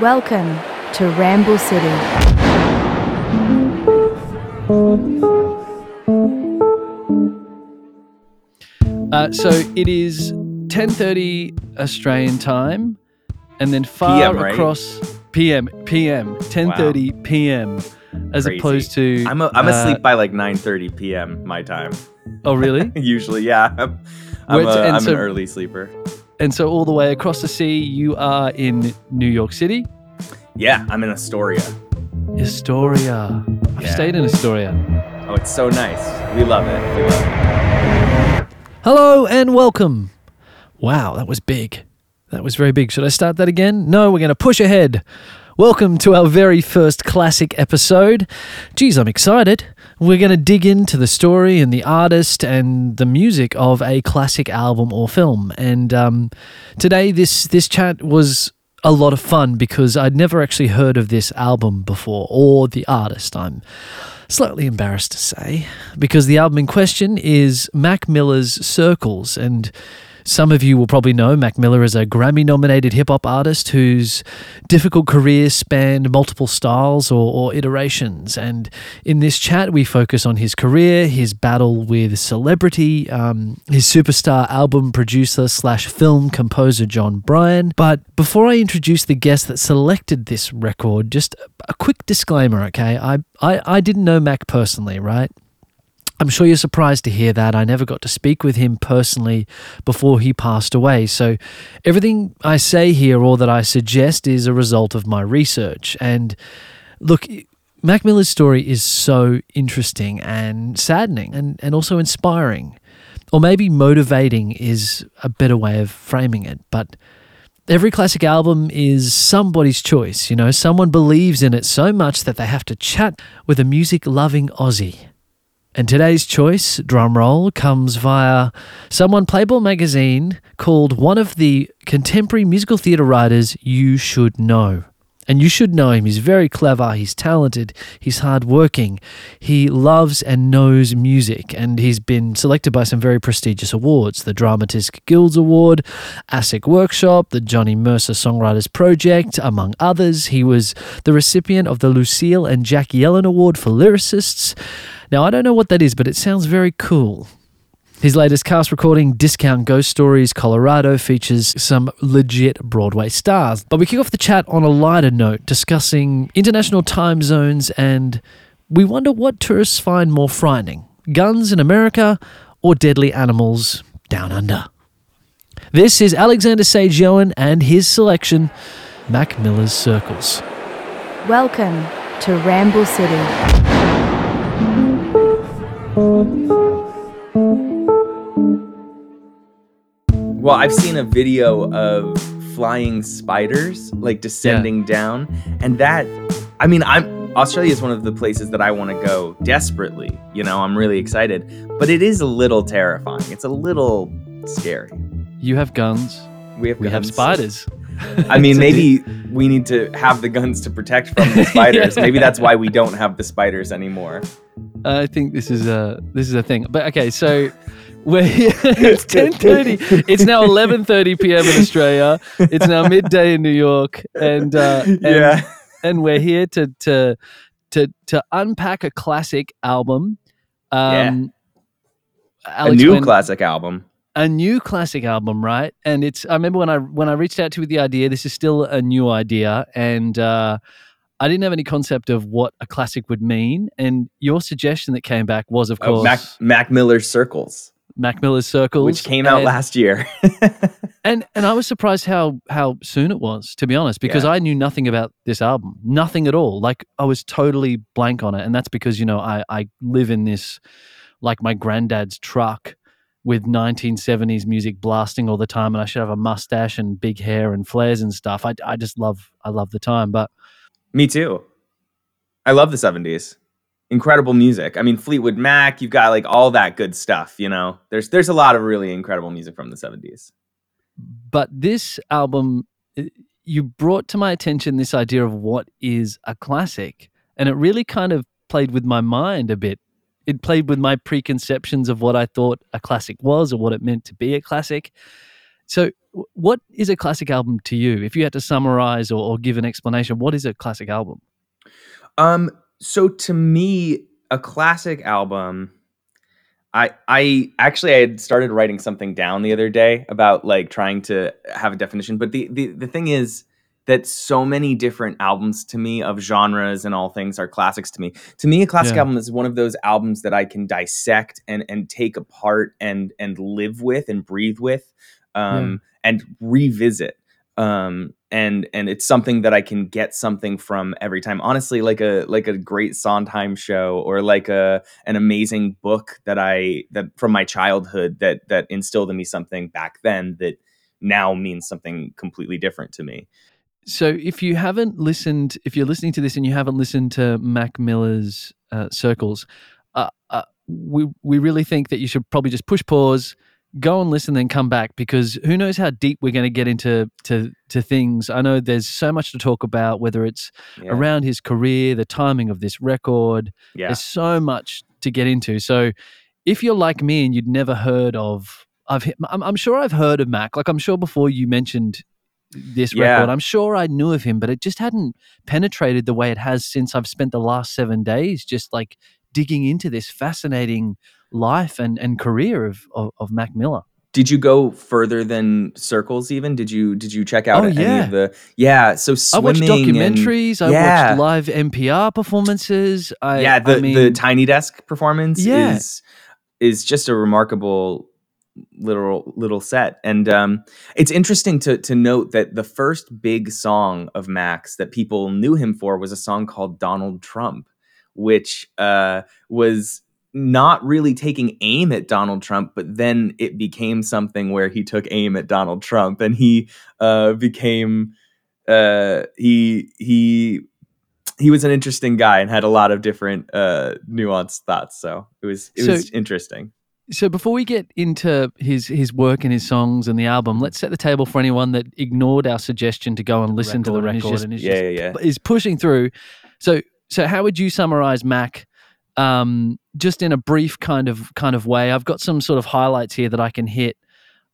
Welcome to Ramble City. Uh, so it is 10:30 Australian time, and then far PM, right? across PM PM 10:30 PM, as Crazy. opposed to I'm a, I'm uh, asleep by like 9:30 p.m. my time. Oh, really? Usually, yeah. I'm, I'm, Where's- a, and I'm so- an early sleeper. And so all the way across the sea, you are in New York City, Yeah, I'm in Astoria. Astoria. I've Yeah. stayed in Astoria. Oh, it's so nice. We love it. We love it. Hello and welcome. Wow, that was big. That was very big. Should I start that again? No, we're going to push ahead. Welcome to our very first classic episode. Geez, I'm excited. We're going to dig into the story and the artist and the music of a classic album or film. And um, today, this this chat was a lot of fun because I'd never actually heard of this album before or the artist. I'm slightly embarrassed to say, because the album in question is Mac Miller's Circles. And some of you will probably know Mac Miller is a Grammy nominated hip hop artist whose difficult career spanned multiple styles or, or iterations. And in this chat, we focus on his career, his battle with celebrity, um, his superstar album producer slash film composer Jon Brion. But before I introduce the guest that selected this record, just a quick disclaimer, okay? I, I, I didn't know Mac personally, right? I'm sure you're surprised to hear that. I never got to speak with him personally before he passed away. So everything I say here or that I suggest is a result of my research. And look, Mac Miller's story is so interesting and saddening and, and also inspiring. Or maybe motivating is a better way of framing it. But every classic album is somebody's choice. You know, someone believes in it so much that they have to chat with a music loving Aussie. And today's choice, drum roll, comes via someone Playbill magazine called one of the contemporary musical theatre writers you should know. And you should know him. He's very clever, he's talented, he's hardworking, he loves and knows music, and he's been selected by some very prestigious awards the Dramatist Guilds Award, ASCAP Workshop, the Johnny Mercer Songwriters Project, among others. He was the recipient of the Lucille and Jack Yellen Award for Lyricists. Now, I don't know what that is, but it sounds very cool. His latest cast recording, Discount Ghost Stories Colorado, features some legit Broadway stars. But we kick off the chat on a lighter note, discussing international time zones, and we wonder what tourists find more frightening guns in America or deadly animals down under. This is Alexander Sage Oyen and his selection, Mac Miller's Circles. Welcome to Ramble City. Well, I've seen a video of flying spiders like descending down, and that, I mean, I'm Australia is one of the places that I want to go desperately. You know, I'm really excited, but it is a little terrifying. It's a little scary. You have guns, We have we have spiders. I mean, maybe we need to have the guns to protect from the spiders. Yeah. Maybe that's why we don't have the spiders anymore. I think this is a this is a thing. But okay, so we're here. it's ten thirty. It's now eleven thirty p.m. in Australia. It's now midday in New York, and uh, and, yeah. and we're here to to to to unpack a classic album. Um, A Alex, new when- classic album. a new classic album, right? And it's I remember when I when I reached out to you with the idea. This is still a new idea, and uh, I didn't have any concept of what a classic would mean. And your suggestion that came back was, of Oh, course, Mac, Mac Miller's Circles, Mac Miller's Circles, which came out and, last year. And and I was surprised how how soon it was, to be honest, because Yeah. I knew nothing about this album, nothing at all. Like I was totally blank on it, and that's because you know I I live in this like my granddad's truck with 1970s music blasting all the time, and I should have a mustache and big hair and flares and stuff. I I just love I love the time, but Me too. I love the 70s. Incredible music. I mean, Fleetwood Mac, you've got like all that good stuff, you know. There's there's a lot of really incredible music from the 70s. but this album uh, you brought to my attention this idea of what is a classic and it really kind of played with my mind a bit it played with my preconceptions of what i thought a classic was or what it meant to be a classic so what is a classic album to you? If you had to summarize or, or give an explanation, what is a classic album? Um, so to me, a classic album. I I actually I had started writing something down the other day about like trying to have a definition, but the the, the thing is that so many different albums to me of genres and all things are classics to me. To me, a classic Yeah. album is one of those albums that I can dissect and and take apart and and live with and breathe with, um, and revisit. Um, and and it's something that I can get something from every time. Honestly, like a like a great Sondheim show or like a an amazing book that I that from my childhood that that instilled in me something back then that now means something completely different to me. So, if you haven't listened, if you're listening to this and you haven't listened to Mac Miller's uh, Circles, uh, uh, we we really think that you should probably just push pause, go and listen, then come back because who knows how deep we're going to get into to to things. I know there's so much to talk about, whether it's Yeah. around his career, the timing of this record. yeah. There's so much to get into. So, if you're like me and you'd never heard of, I've I'm, I'm sure I've heard of Mac. Like I'm sure before you mentioned this Yeah. record, I'm sure I knew of him, but it just hadn't penetrated the way it has since I've spent the last seven days just like digging into this fascinating life and, and career of, of, of Mac Miller. Did you go further than circles? Even did you did you check out Oh, any of the yeah? So I watched swimming and- documentaries. I watched live NPR performances. I, yeah, the I mean, the tiny desk performance Yeah. is is just a remarkable little little set, and um, it's interesting to to note that the first big song of Max that people knew him for was a song called Donald Trump, which uh, was not really taking aim at Donald Trump, but then it became something where he took aim at Donald Trump, and he uh, became uh, he he he was an interesting guy and had a lot of different uh, nuanced thoughts. So it was it So- was interesting. So before we get into his his work and his songs and the album, let's set the table for anyone that ignored our suggestion to go and listen to the record and is just- and is yeah, just yeah, yeah. is pushing through. So so how would you summarize Mac? Um, just in a brief kind of kind of way. I've got some sort of highlights here that I can hit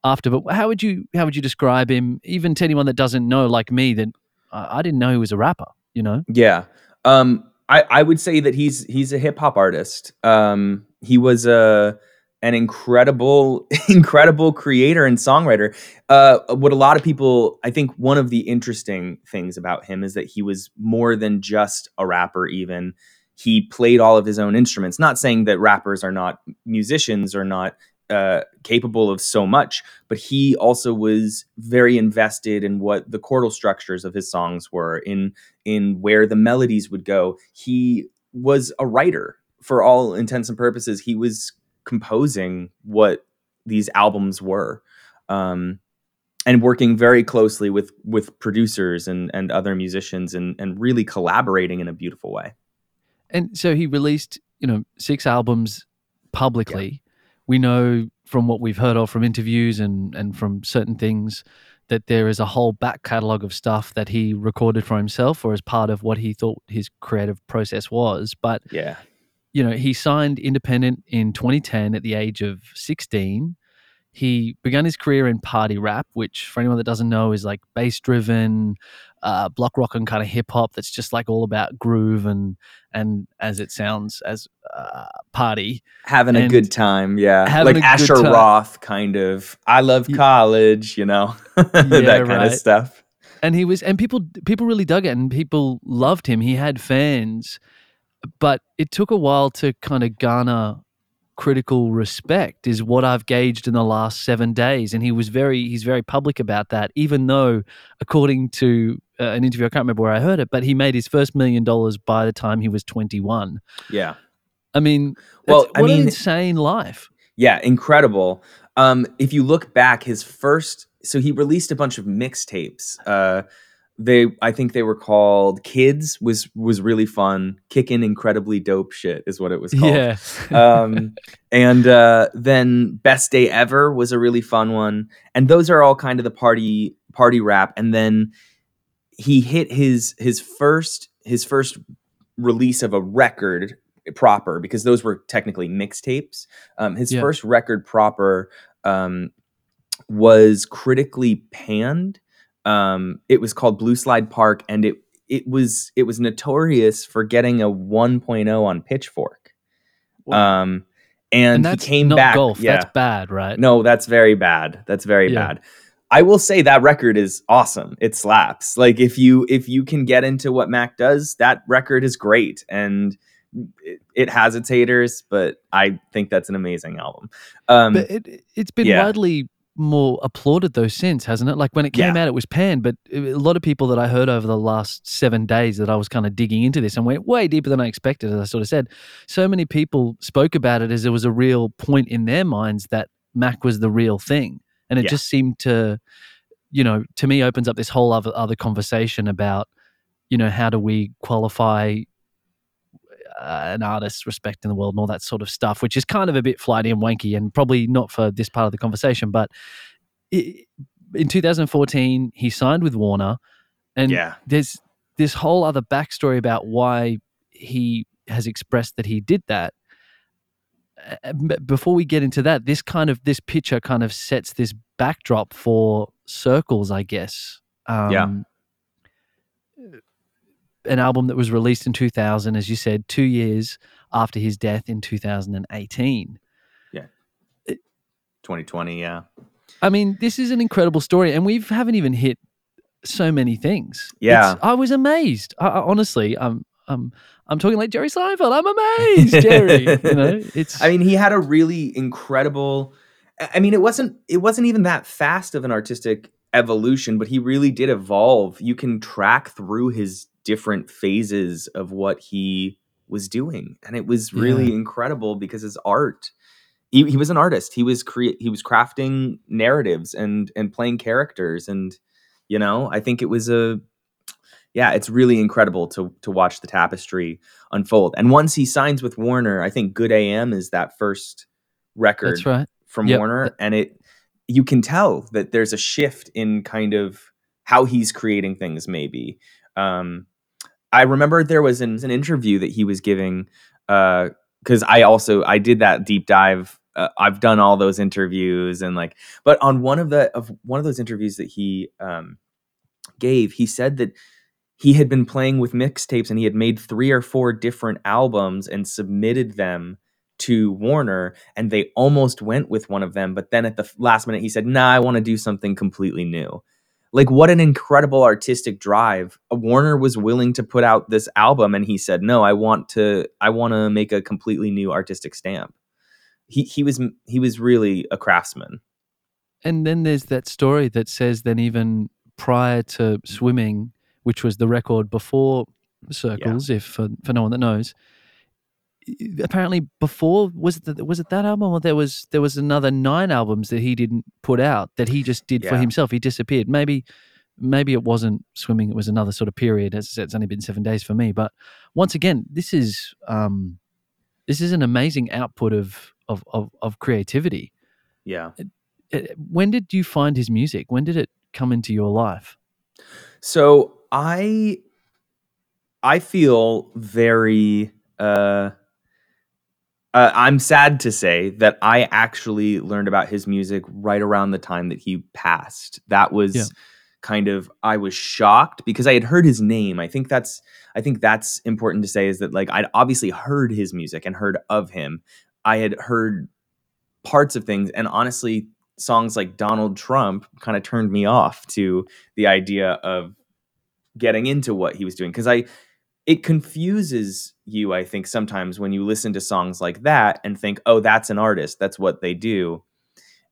after. But how would you how would you describe him? Even to anyone that doesn't know, like me, that I, I didn't know he was a rapper. You know? Yeah. Um, I, I would say that he's he's a hip hop artist. Um, he was a an incredible incredible creator and songwriter. Uh, what a lot of people, I think, one of the interesting things about him is that he was more than just a rapper. Even he played all of his own instruments. Not saying that rappers are not musicians or not uh, capable of so much, but he also was very invested in what the chordal structures of his songs were, in in where the melodies would go. He was a writer for all intents and purposes. He was composing what these albums were. Um, and working very closely with with producers and and other musicians and and really collaborating in a beautiful way. And so he released, you know, six albums publicly. We know from what we've heard of from interviews and and from certain things that there is a whole back catalog of stuff that he recorded for himself or as part of what he thought his creative process was. But Yeah. you know, he signed independent in 2010 at the age of 16. He began his career in party rap, which, for anyone that doesn't know, is like bass driven, uh, block rock and kind of hip hop. That's just like all about groove and and as it sounds as uh, party. Having a good time, yeah. like Asher. Roth kind of. I love college, you know. that kind right. of stuff. and he was and people people really dug it and people loved him he had fans but it took a while to kind of garner critical respect is what i've gauged in the last seven days and he was very he's very public about that even though according to uh, an interview i can't remember where i heard it but he made his first million dollars by the time he was 21 Yeah. i mean Well, I mean- insane life Yeah, incredible. Um, if you look back, his first so he released a bunch of mixtapes. Uh, they I think they were called Kids was was really fun. Kicking incredibly dope shit is what it was called. yeah um, and uh, then Best Day Ever was a really fun one. And those are all kind of the party party rap. And then he hit his his first his first release of a record proper because those were technically mixtapes. Um, his Yeah. first record proper um, was critically panned. Um, it was called Blue Slide Park, and it it was it was notorious for getting a 1.0 on Pitchfork. Wow. Um, and, And that's he came not back. golf. Yeah, That's bad, right? no, that's very bad. That's very Yeah. bad. I will say that record is awesome. It slaps. Like if you if you can get into what Mac does, that record is great and it, it has its haters, but I think that's an amazing album. Um But it, it's been yeah. widely more applauded though since, hasn't it? Like when it came Yeah. out, it was panned, but a lot of people that I heard over the last seven days that I was kind of digging into this and went way deeper than I expected, as I sort of said. So many people spoke about it as there was a real point in their minds that Mac was the real thing. And it Yeah. just seemed to, you know, to me opens up this whole other, other conversation about, you know, how do we qualify an artist's respect in the world and all that sort of stuff, which is kind of a bit flighty and wanky and probably not for this part of the conversation. But i in 2014, he signed with Warner, and yeah. there's this whole other backstory about why he has expressed that he did that. Uh, Before we get into that, this kind of this picture kind of sets this backdrop for circles, I guess. Um, Yeah. An album that was released in 2000, as you said, two years after his death in 2018. Yeah, 2020, yeah. I mean, this is an incredible story, and we haven't even hit so many things. Yeah. It's- I was amazed. I, I, honestly, I'm, I'm, I'm talking like Jerry Seinfeld. I'm amazed, Jerry. you know, it's. I mean, he had a really incredible. I I mean, it wasn't it wasn't even that fast of an artistic evolution, but he really did evolve. You can track through his different phases of what he was doing, and it was really incredible because his art. He, he was an artist. He was create. He was crafting narratives and and playing characters, and you know, I think it was a. Yeah, it's really incredible to to watch the tapestry unfold. And once he signs with Warner, I think Good AM is that first record right. from Yep. Warner, and it you can tell that there's a shift in kind of how he's creating things. Maybe um, I remember there was an, an interview that he was giving because I also I did that deep dive. Uh, I've done all those interviews and like, but on one of the of one of those interviews that he um, gave, he said that he had been playing with mixtapes and he had made three or four different albums and submitted them to Warner and they almost went with one of them but then at the last minute he said nah I want to do something completely new like what an incredible artistic drive. Uh, Warner was willing to put out this album and he said no I want to I want to make a completely new artistic stamp. He he was he was really a craftsman. And then there's that story that says then even prior to swimming, which was the record before Circles, if for, for no one that knows, apparently before was it the, was it that album or there was there was another nine albums that he didn't put out that he just did for himself. He disappeared. Maybe maybe it wasn't swimming. It was another sort of period. As I said, it's only been seven days for me. But once again, this is um, this is an amazing output of of of, of creativity yeah uh, when did you find his music? When did it come into your life? So I I feel very uh uh, I'm sad to say that I actually learned about his music right around the time that he passed. That was Yeah. kind of I was shocked because I had heard his name. I think that's I think that's important to say is that like I'd obviously heard his music and heard of him. I had heard parts of things and honestly songs like Donald Trump kind of turned me off to the idea of getting into what he was doing because I it confuses you I think sometimes when you listen to songs like that and think oh that's an artist that's what they do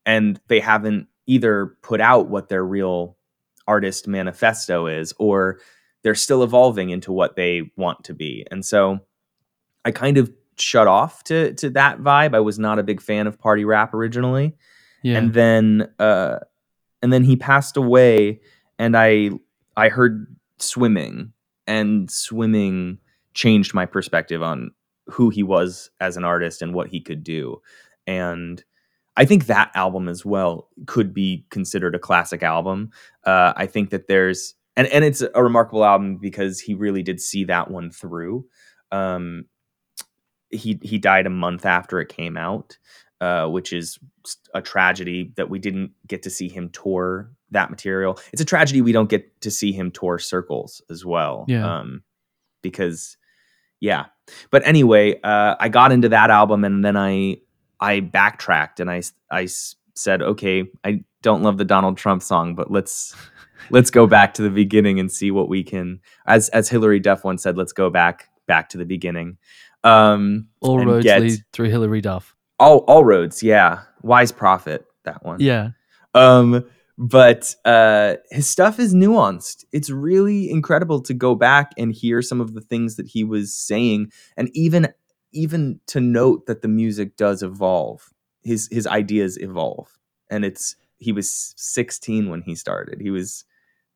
and they haven't either put out what their real artist manifesto is or they're still evolving into what they want to be. And so I kind of shut off to to that vibe. I was not a big fan of party rap originally. Yeah. and then uh and then he passed away and i i heard swimming and swimming changed my perspective on who he was as an artist and what he could do. And i think that album as well could be considered a classic album. Uh i think that there's and and it's a remarkable album because he really did see that one through. Um he he died a month after it came out uh, which is a tragedy that we didn't get to see him tour that material. It's a tragedy we don't get to see him tour circles as well. Yeah. Um, because yeah. But anyway, uh, I got into that album and then I I backtracked and I I said, okay, I don't love the Donald Trump song, but let's let's go back to the beginning and see what we can. As as Hilary Duff once said, let's go back back to the beginning. Um, All roads get- lead through Hilary Duff. all all roads, yeah. Wise prophet, that one. Yeah. Um, but uh, his stuff is nuanced. It's really incredible to go back and hear some of the things that he was saying, and even even to note that the music does evolve. His his ideas evolve, and it's he was 16 when he started. He was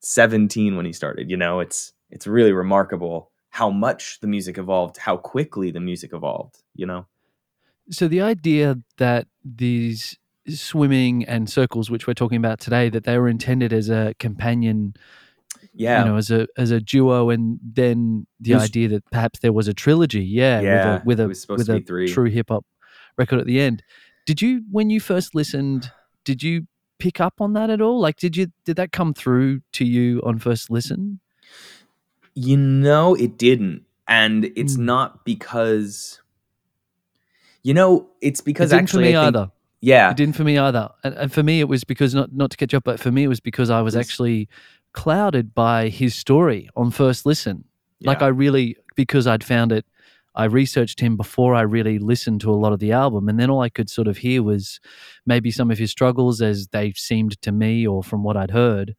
17 when he started. You know, it's it's really remarkable how much the music evolved, how quickly the music evolved. You know. So the idea that these swimming and circles, which we're talking about today, that they were intended as a companion, Yeah. you know, as a as a duo, and then the was- idea that perhaps there was a trilogy, yeah, Yeah, with a with a, with to a three. true hip hop record at the end. Did you, when you first listened, did you pick up on that at all? Like, did you did that come through to you on first listen? You know, it didn't. And it's Mm. not because, you know, it's because it actually, I think, either. Yeah, It didn't for me either. And, and for me, it was because not not to catch up, but for me, it was because I was Please. actually clouded by his story on first listen. Like. I really because I'd found it. I researched him before I really listened to a lot of the album, and then all I could sort of hear was maybe some of his struggles as they seemed to me, or from what I'd heard,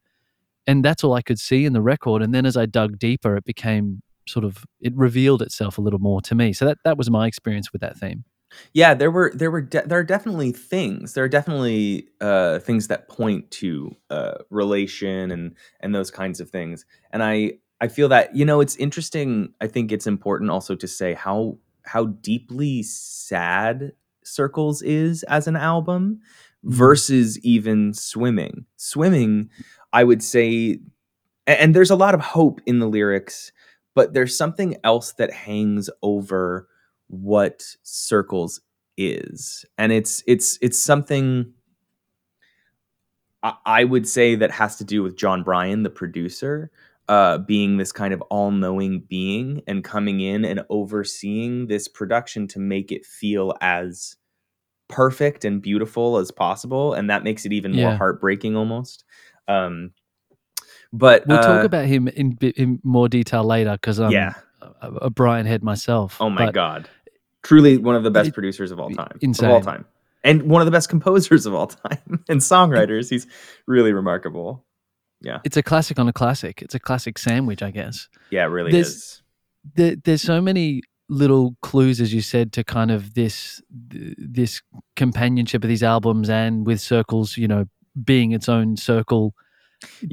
and that's all I could see in the record. And then as I dug deeper, it became sort of it revealed itself a little more to me. So that that was my experience with that theme. Yeah, there were there were de- there are definitely things. There are definitely uh, things that point to uh, relation and and those kinds of things. And I I feel that you know it's interesting. I think it's important also to say how how deeply sad Circles is as an album Mhm. versus even Swimming. Swimming, I would say, a- and there's a lot of hope in the lyrics, but there's something else that hangs over what Circles is, and it's it's it's something. I- I would say that has to do with Jon Brion, the producer, uh, being this kind of all-knowing being and coming in and overseeing this production to make it feel as perfect and beautiful as possible, and that makes it even more heartbreaking almost. Um, but We'll uh, talk about him in in more detail later because I'm yeah. a, a Brion head myself. Oh my but god, truly one of the best It- producers of all time, of all time, and one of the best composers of all time and songwriters. He's really remarkable. Yeah. It's a classic on a classic. It's a classic sandwich, I guess. Yeah, it really There's- is. there, there's so many little clues, as you said, to kind of this this companionship of these albums, and with Circles, you know, being its own circle.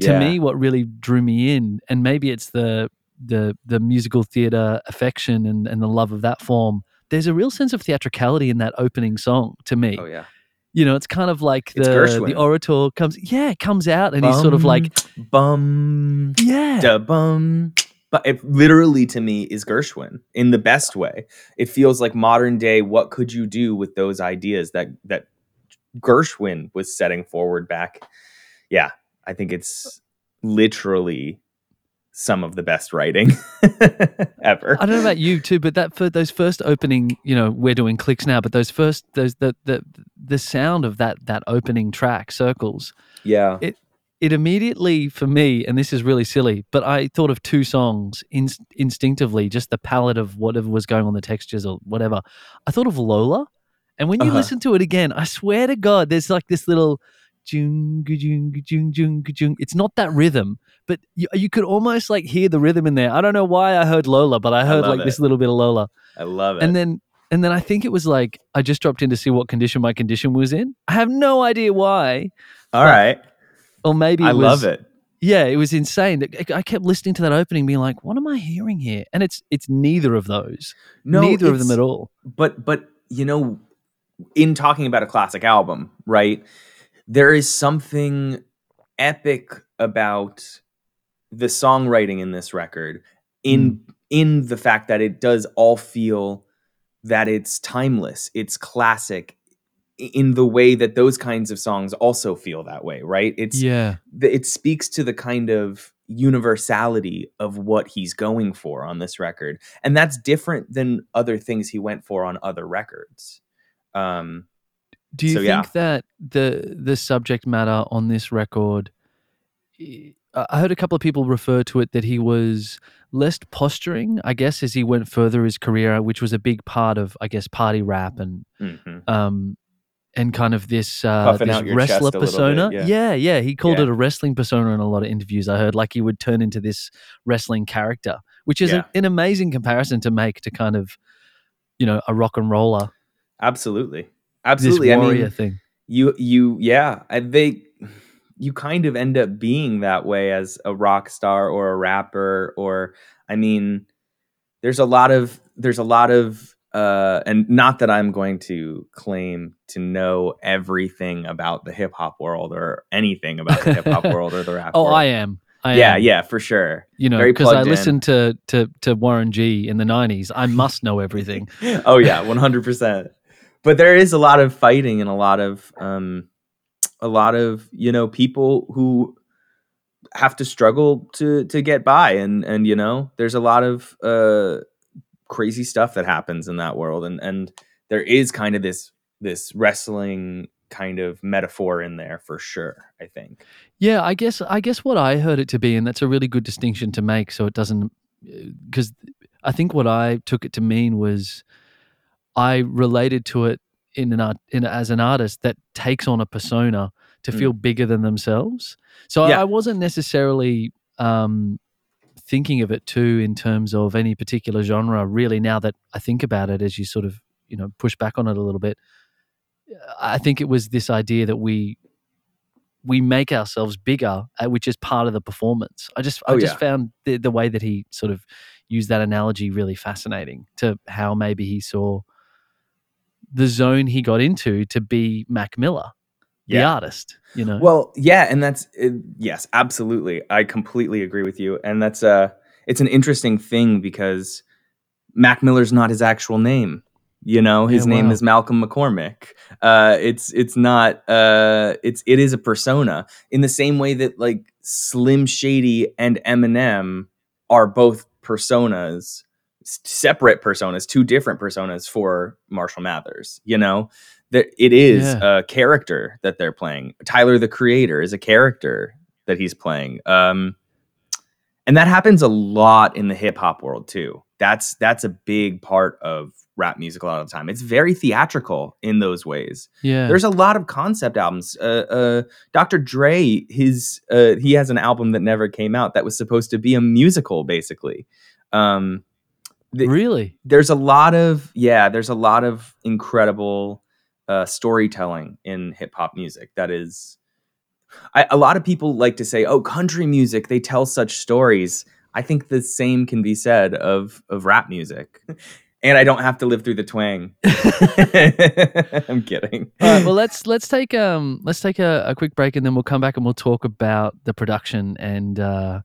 To Yeah. me, what really drew me in, and maybe it's the the the musical theater affection and and the love of that form. There's a real sense of theatricality in that opening song to me. Oh yeah, You know, it's kind of like the the orator comes, yeah, comes out, and he's sort of like, bum, yeah, da bum. But it literally to me is Gershwin in the best way. It feels like modern day. What could you do with those ideas that that Gershwin was setting forward back? Yeah, I think it's literally some of the best writing ever. I don't know about you too, but that for those first opening, you know, we're doing clicks now, but those first those the the the sound of that that opening track, circles, Yeah, it it immediately for me, and this is really silly, but I thought of two songs in, instinctively, just the palette of whatever was going on, the textures or whatever. I thought of Lola, and when you Uh-huh. listen to it again, I swear to God, there's like this little. It's not that rhythm, but you, you could almost like hear the rhythm in there. I don't know why I heard Lola, but I heard love like this little bit of Lola I love it. and then and then I think it was like I just dropped in to see what condition my condition was in. I have no idea why, all right, or maybe I was, love it. Yeah, it was insane. I- I kept listening to that opening, being like, "What am I hearing here?" And it's it's neither of those, No, neither of them at all. but but you know in talking about a classic album right there is something epic about the songwriting in this record in in the fact that it does all feel that it's timeless it's classic in the way that those kinds of songs also feel that way, right? It's yeah, it speaks to the kind of universality of what he's going for on this record and that's different than other things he went for on other records. Um Do you So, think yeah. that the the subject matter on this record? I heard a couple of people refer to it that he was less posturing, I guess, as he went further his career, which was a big part of, I guess, party rap and mhm. um and kind of this uh this wrestler chest a little bit, persona. yeah. yeah, yeah. He called Yeah. it a wrestling persona in a lot of interviews. I heard like he would turn into this wrestling character, which is Yeah. a, an amazing comparison to make to kind of, you know, a rock and roller, absolutely absolutely i mean thing. you you yeah I, they you kind of end up being that way as a rock star or a rapper or i mean there's a lot of there's a lot of uh and not that i'm going to claim to know everything about the hip hop world or anything about the hip hop world or the rap Oh, world. I am. I yeah am. yeah for sure you know, because I in. listened to, to to Warren G in the '90s. I must know everything. oh yeah 100% but there is a lot of fighting and a lot of um a lot of you know people who have to struggle to to get by and and you know there's a lot of uh crazy stuff that happens in that world and and there is kind of this this wrestling kind of metaphor in there for sure i think Yeah, I guess I guess what I heard it to be, and that's a really good distinction to make, so it doesn't. Because I think what I took it to mean was, I related to it in an art in as an artist that takes on a persona to Mm. feel bigger than themselves. So I, Yeah. I wasn't necessarily um, thinking of it too in terms of any particular genre. Really, now that I think about it, as you sort of you know push back on it a little bit, I think it was this idea that we we make ourselves bigger, uh, which is part of the performance. I just I Oh, just yeah. found the the way that he sort of used that analogy really fascinating to how maybe he saw the zone he got into to be Mac Miller, the artist. You know, Well, yeah, and that's uh, yes, absolutely. I completely agree with you, and that's uh it's an interesting thing because Mac Miller's not his actual name. You know, his Yeah, name wow. is Malcolm McCormick. Uh, it's it's not uh, it's it is a persona in the same way that like Slim Shady and Eminem are both personas, separate personas, two different personas for Marshall Mathers. You know, that it is Yeah. a character that they're playing. Tyler the Creator is a character that he's playing. Um, and that happens a lot in the hip hop world too. That's that's a big part of rap music a lot of the time. It's very theatrical in those ways. yeah, There's a lot of concept albums. Uh, uh, Dr. Dre, his uh, he has an album that never came out that was supposed to be a musical, basically. Um, the- really. there's a lot of yeah there's a lot of incredible uh, storytelling in hip hop music that is I, a lot of people like to say oh country music they tell such stories. I think the same can be said of of rap music. And i don't have to live through the twang. I'm kidding. All right, well let's let's take um let's take a, a quick break and then we'll come back and we'll talk about the production and uh,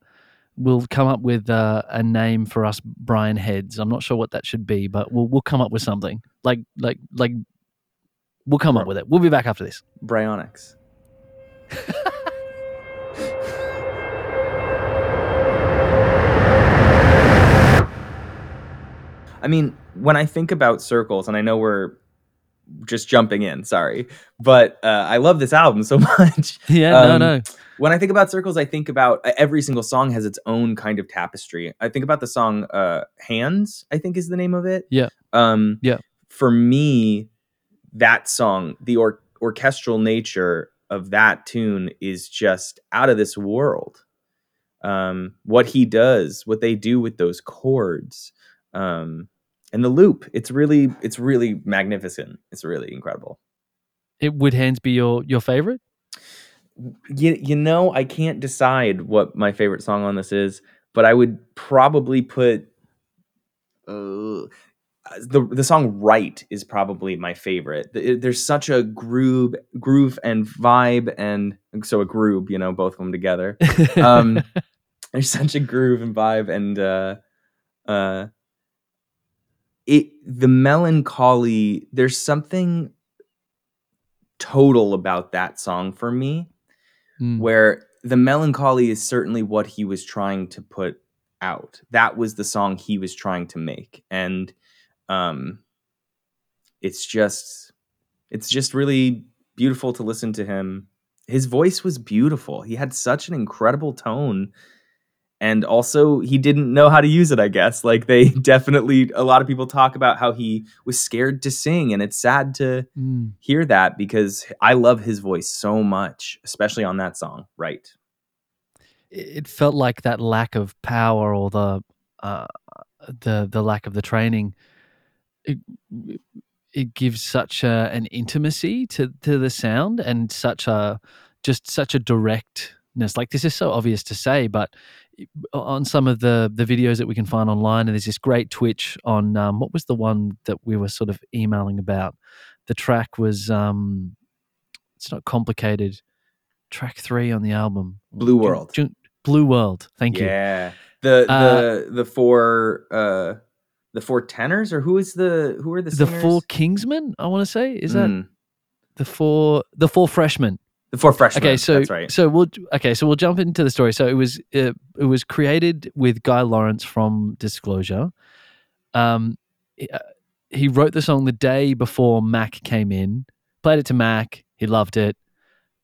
we'll come up with uh, a name for us Brion heads. I'm not sure what that should be, but we'll we'll come up with something like like like we'll come up with it. We'll be back after this. Bryonics. I mean, when I think about circles, and I know we're just jumping in, sorry, but uh, I love this album so much. Yeah, no, Um, no. When I think about circles, I think about uh, every single song has its own kind of tapestry. I think about the song uh, "Hands," I think is the name of it. Yeah. Um, Yeah. For me, that song, the or- orchestral nature of that tune is just out of this world. Um, what he does, what they do with those chords, um, and the loop, it's really, it's really magnificent. It's really incredible. It would hands be your your favorite? you, you know i can't decide what my favorite song on this is but i would probably put uh, the the song right is probably my favorite Th- there's such a groove groove and vibe and so a groove you know both of them together um there's such a groove and vibe and uh uh it the melancholy there's something total about that song for me Mm. where the melancholy is certainly what he was trying to put out. That was the song he was trying to make. And um it's just it's just really beautiful to listen to him. His voice was beautiful. He had such an incredible tone and also he didn't know how to use it i guess like they definitely a lot of people talk about how he was scared to sing and it's sad to Mm. hear that because i love his voice so much especially on that song right It felt like that lack of power or the uh, the the lack of the training. It, it gives such a, an intimacy to to the sound and such a just such a directness. Like this is so obvious to say, but on some of the the videos that we can find online, and there's this great Twitch on um, what was the one that we were sort of emailing about. The track was um, it's not complicated. Track three on the album, Blue World. Blue World. Thank you. yeah the Uh, the the four uh the four tenors or who is the who are the The four Kingsmen. I want to say is that Mm, the four the four freshmen. The four freshmen Okay, so that's right so we'll okay, so we'll jump into the story. So it was uh, it was created with Guy Lawrence from Disclosure. Um, he, uh, he wrote the song the day before Mac came in, played it to Mac. He loved it,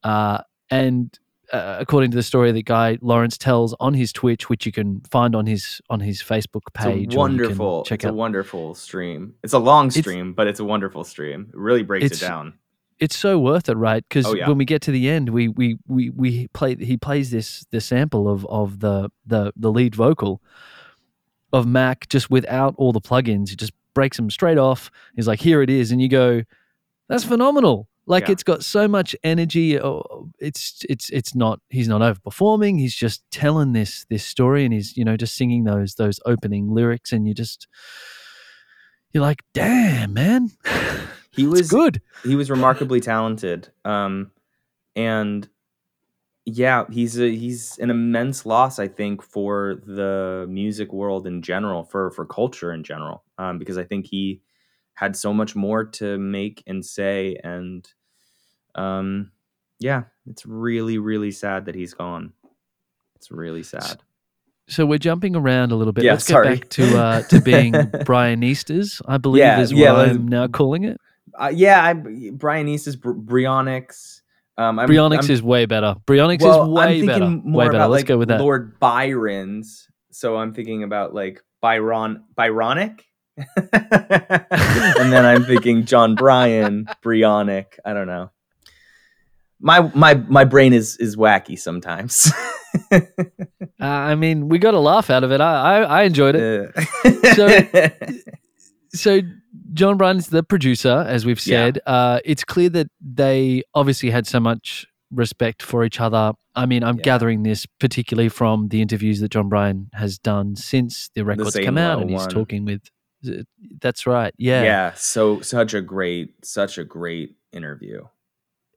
uh, and uh, according to the story that Guy Lawrence tells on his Twitch, which you can find on his on his Facebook page, it's a wonderful check it's a wonderful stream it's a long It's- stream but it's a wonderful stream it really breaks it down it's so worth it, right? Because Oh, yeah. when we get to the end, we we we we play. He plays this this sample of of the the the lead vocal of Mac just without all the plugins. He just breaks them straight off. He's like, "Here it is," and you go, "That's phenomenal!" Like Yeah. it's got so much energy. Oh, It's it's it's not. He's not overperforming. He's just telling this this story, and he's you know just singing those those opening lyrics, and you just you're like, "Damn, man." He It's was good. he was remarkably talented um and yeah he's a he's an immense loss i think for the music world in general for for culture in general um because i think he had so much more to make and say and um yeah it's really really sad that he's gone it's really sad So we're jumping around a little bit. Yeah, Let's sorry. get back to uh, to being Brian Easters, I believe Yeah, is what let's- I'm now calling it. Uh, yeah i brian east is Br- bryonics um I'm, I'm- is way better. Bryonics well, is way I'm better. more Way better. about Let's like go with that. Lord Byron's. So I'm thinking about like Byron Byronic. and then I'm thinking Jon Brion, Bryonic. I don't know. My my my brain is is wacky sometimes. Uh, I mean, we got a laugh out of it. I I, I enjoyed it. Uh, So Jon Brion's the producer, as we've Yeah. said. Uh, it's clear that they obviously had so much respect for each other. I mean, I'm Yeah. gathering this particularly from the interviews that Jon Brion has done since the records Zane come out, and he's one. talking with. That's right. Yeah. yeah, so such a great such a great interview.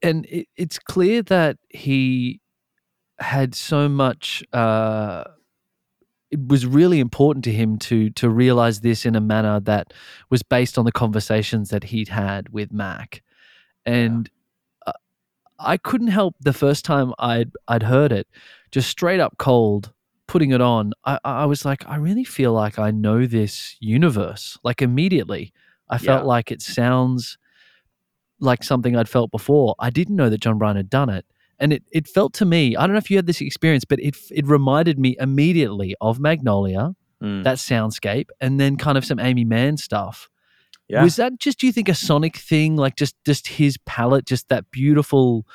and it, it's clear that he had so much uh it was really important to him to to realize this in a manner that was based on the conversations that he'd had with Mac and uh, I couldn't help the first time I'd I'd heard it just straight up cold putting it on I I was like I really feel like I know this universe like immediately I felt Yeah. like it sounds like something I'd felt before. I didn't know that Jon Brion had done it. And it, it felt to me, I don't know if you had this experience, but it it reminded me immediately of Magnolia, Mm, that soundscape, and then kind of some Aimee Mann stuff. yeah. Was that just do you think a sonic thing, like just just his palette, just that beautiful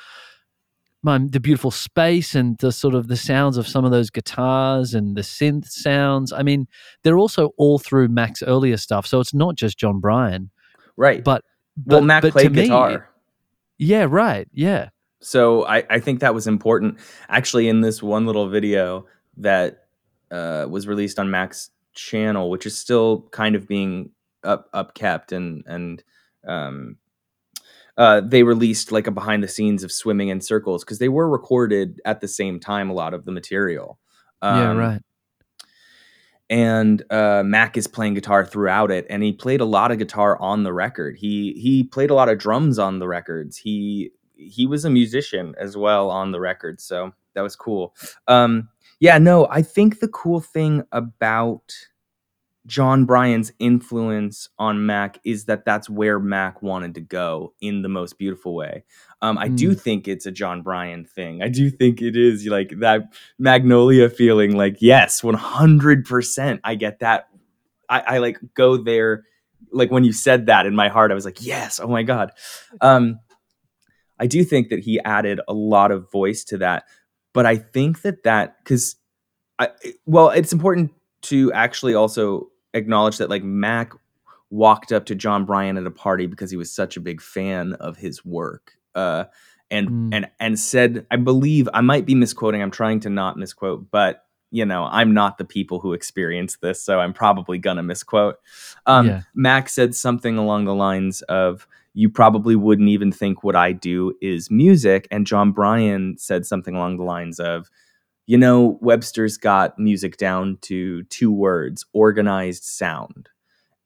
my, the beautiful space and the sort of the sounds of some of those guitars and the synth sounds. I mean, they're also all through Mac's earlier stuff. So it's not just Jon Brion. right. But well, but- Mac but played me, guitar. Yeah, right. Yeah. So I, I think that was important. Actually, in this one little video that uh, was released on Mac's channel, which is still kind of being up upkept and and um, uh, they released like a behind the scenes of swimming in circles because they were recorded at the same time. A lot of the material. yeah, Um, right. and uh, Mac is playing guitar throughout it, and he played a lot of guitar on the record. He he played a lot of drums on the records. He he was a musician as well on the record, so that was cool. Um, yeah, no, I think the cool thing about Jon Brion's influence on Mac is that that's where Mac wanted to go in the most beautiful way. Um, I do Mm. think it's a Jon Brion thing. I do think it is like that Magnolia feeling. Like, yes, one hundred percent, I get that. I, I like go there. Like when you said that in my heart, I was like, yes, oh my god. Um, I do think that he added a lot of voice to that, but I think that that because I well, it's important to actually also acknowledge that like Mac walked up to Jon Brion at a party because he was such a big fan of his work. Uh and Mm. and and said, I believe I might be misquoting, I'm trying to not misquote, but you know, I'm not the people who experienced this, so I'm probably gonna misquote. Um Yeah. Mac said something along the lines of you probably wouldn't even think what I do is music. And Jon Brion said something along the lines of, you know, Webster's got music down to two words organized sound.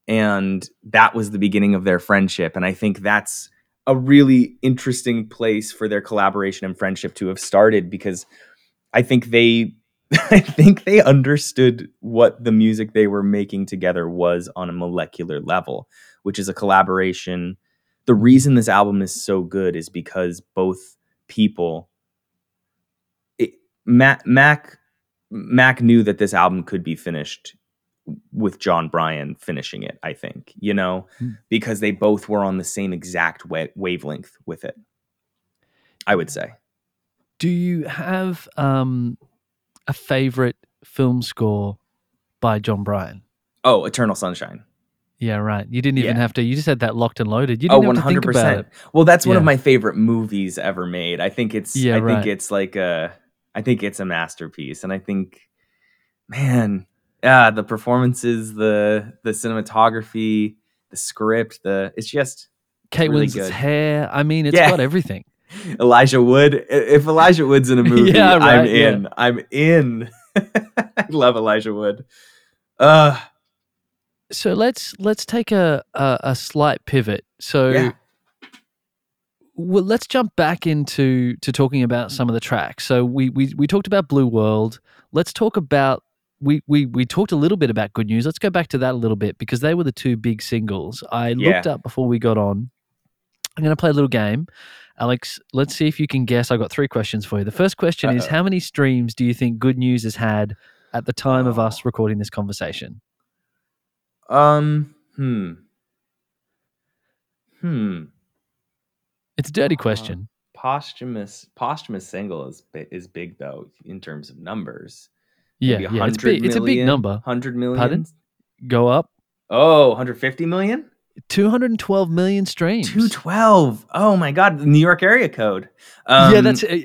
And that was the beginning of their friendship. And I think that's a really interesting place for their collaboration and friendship to have started because I think they. I think they understood what the music they were making together was on a molecular level, which is a collaboration. The reason this album is so good is because both people it, Mac Mac Mac knew that this album could be finished with Jon Brion finishing it. I think you know Hmm. because they both were on the same exact wa- wavelength with it. I would say. Do you have um, a favorite film score by Jon Brion? Oh, Eternal Sunshine. Yeah, right. You didn't even Yeah. have to. You just had that locked and loaded. You Oh, didn't have to think about it. Well, that's one of my favorite movies ever made. I think it's. Yeah, I think it's like a. I think it's a masterpiece, and I think, man, yeah, the performances, the the cinematography, the script, the it's just Kate really Winslet's good. hair. I mean, it's Yeah. got everything. Elijah Wood. If Elijah Wood's in a movie, Yeah, I'm right, yeah. in. I'm in. I love Elijah Wood. Uh So let's let's take a a, a slight pivot. So yeah. well, let's jump back into to talking about some of the tracks. So we we we talked about Blue World. Let's talk about we we we talked a little bit about Good News. Let's go back to that a little bit because they were the two big singles. I looked up before we got on. I'm going to play a little game. Alex, let's see if you can guess. I've got three questions for you. The first question is Uh-oh. how many streams do you think Good News has had at the time of Oh. us recording this conversation? Um. Hmm. Hmm. It's a dirty Uh, question. Posthumous. Posthumous single is is big though in terms of numbers. Yeah, yeah. It's, 100 big, it's a big number. 100 million. Pardon? Go up. Oh, 150 million? 212 million streams. 212. Oh my god, the New York area code. Um, yeah, that's. Uh,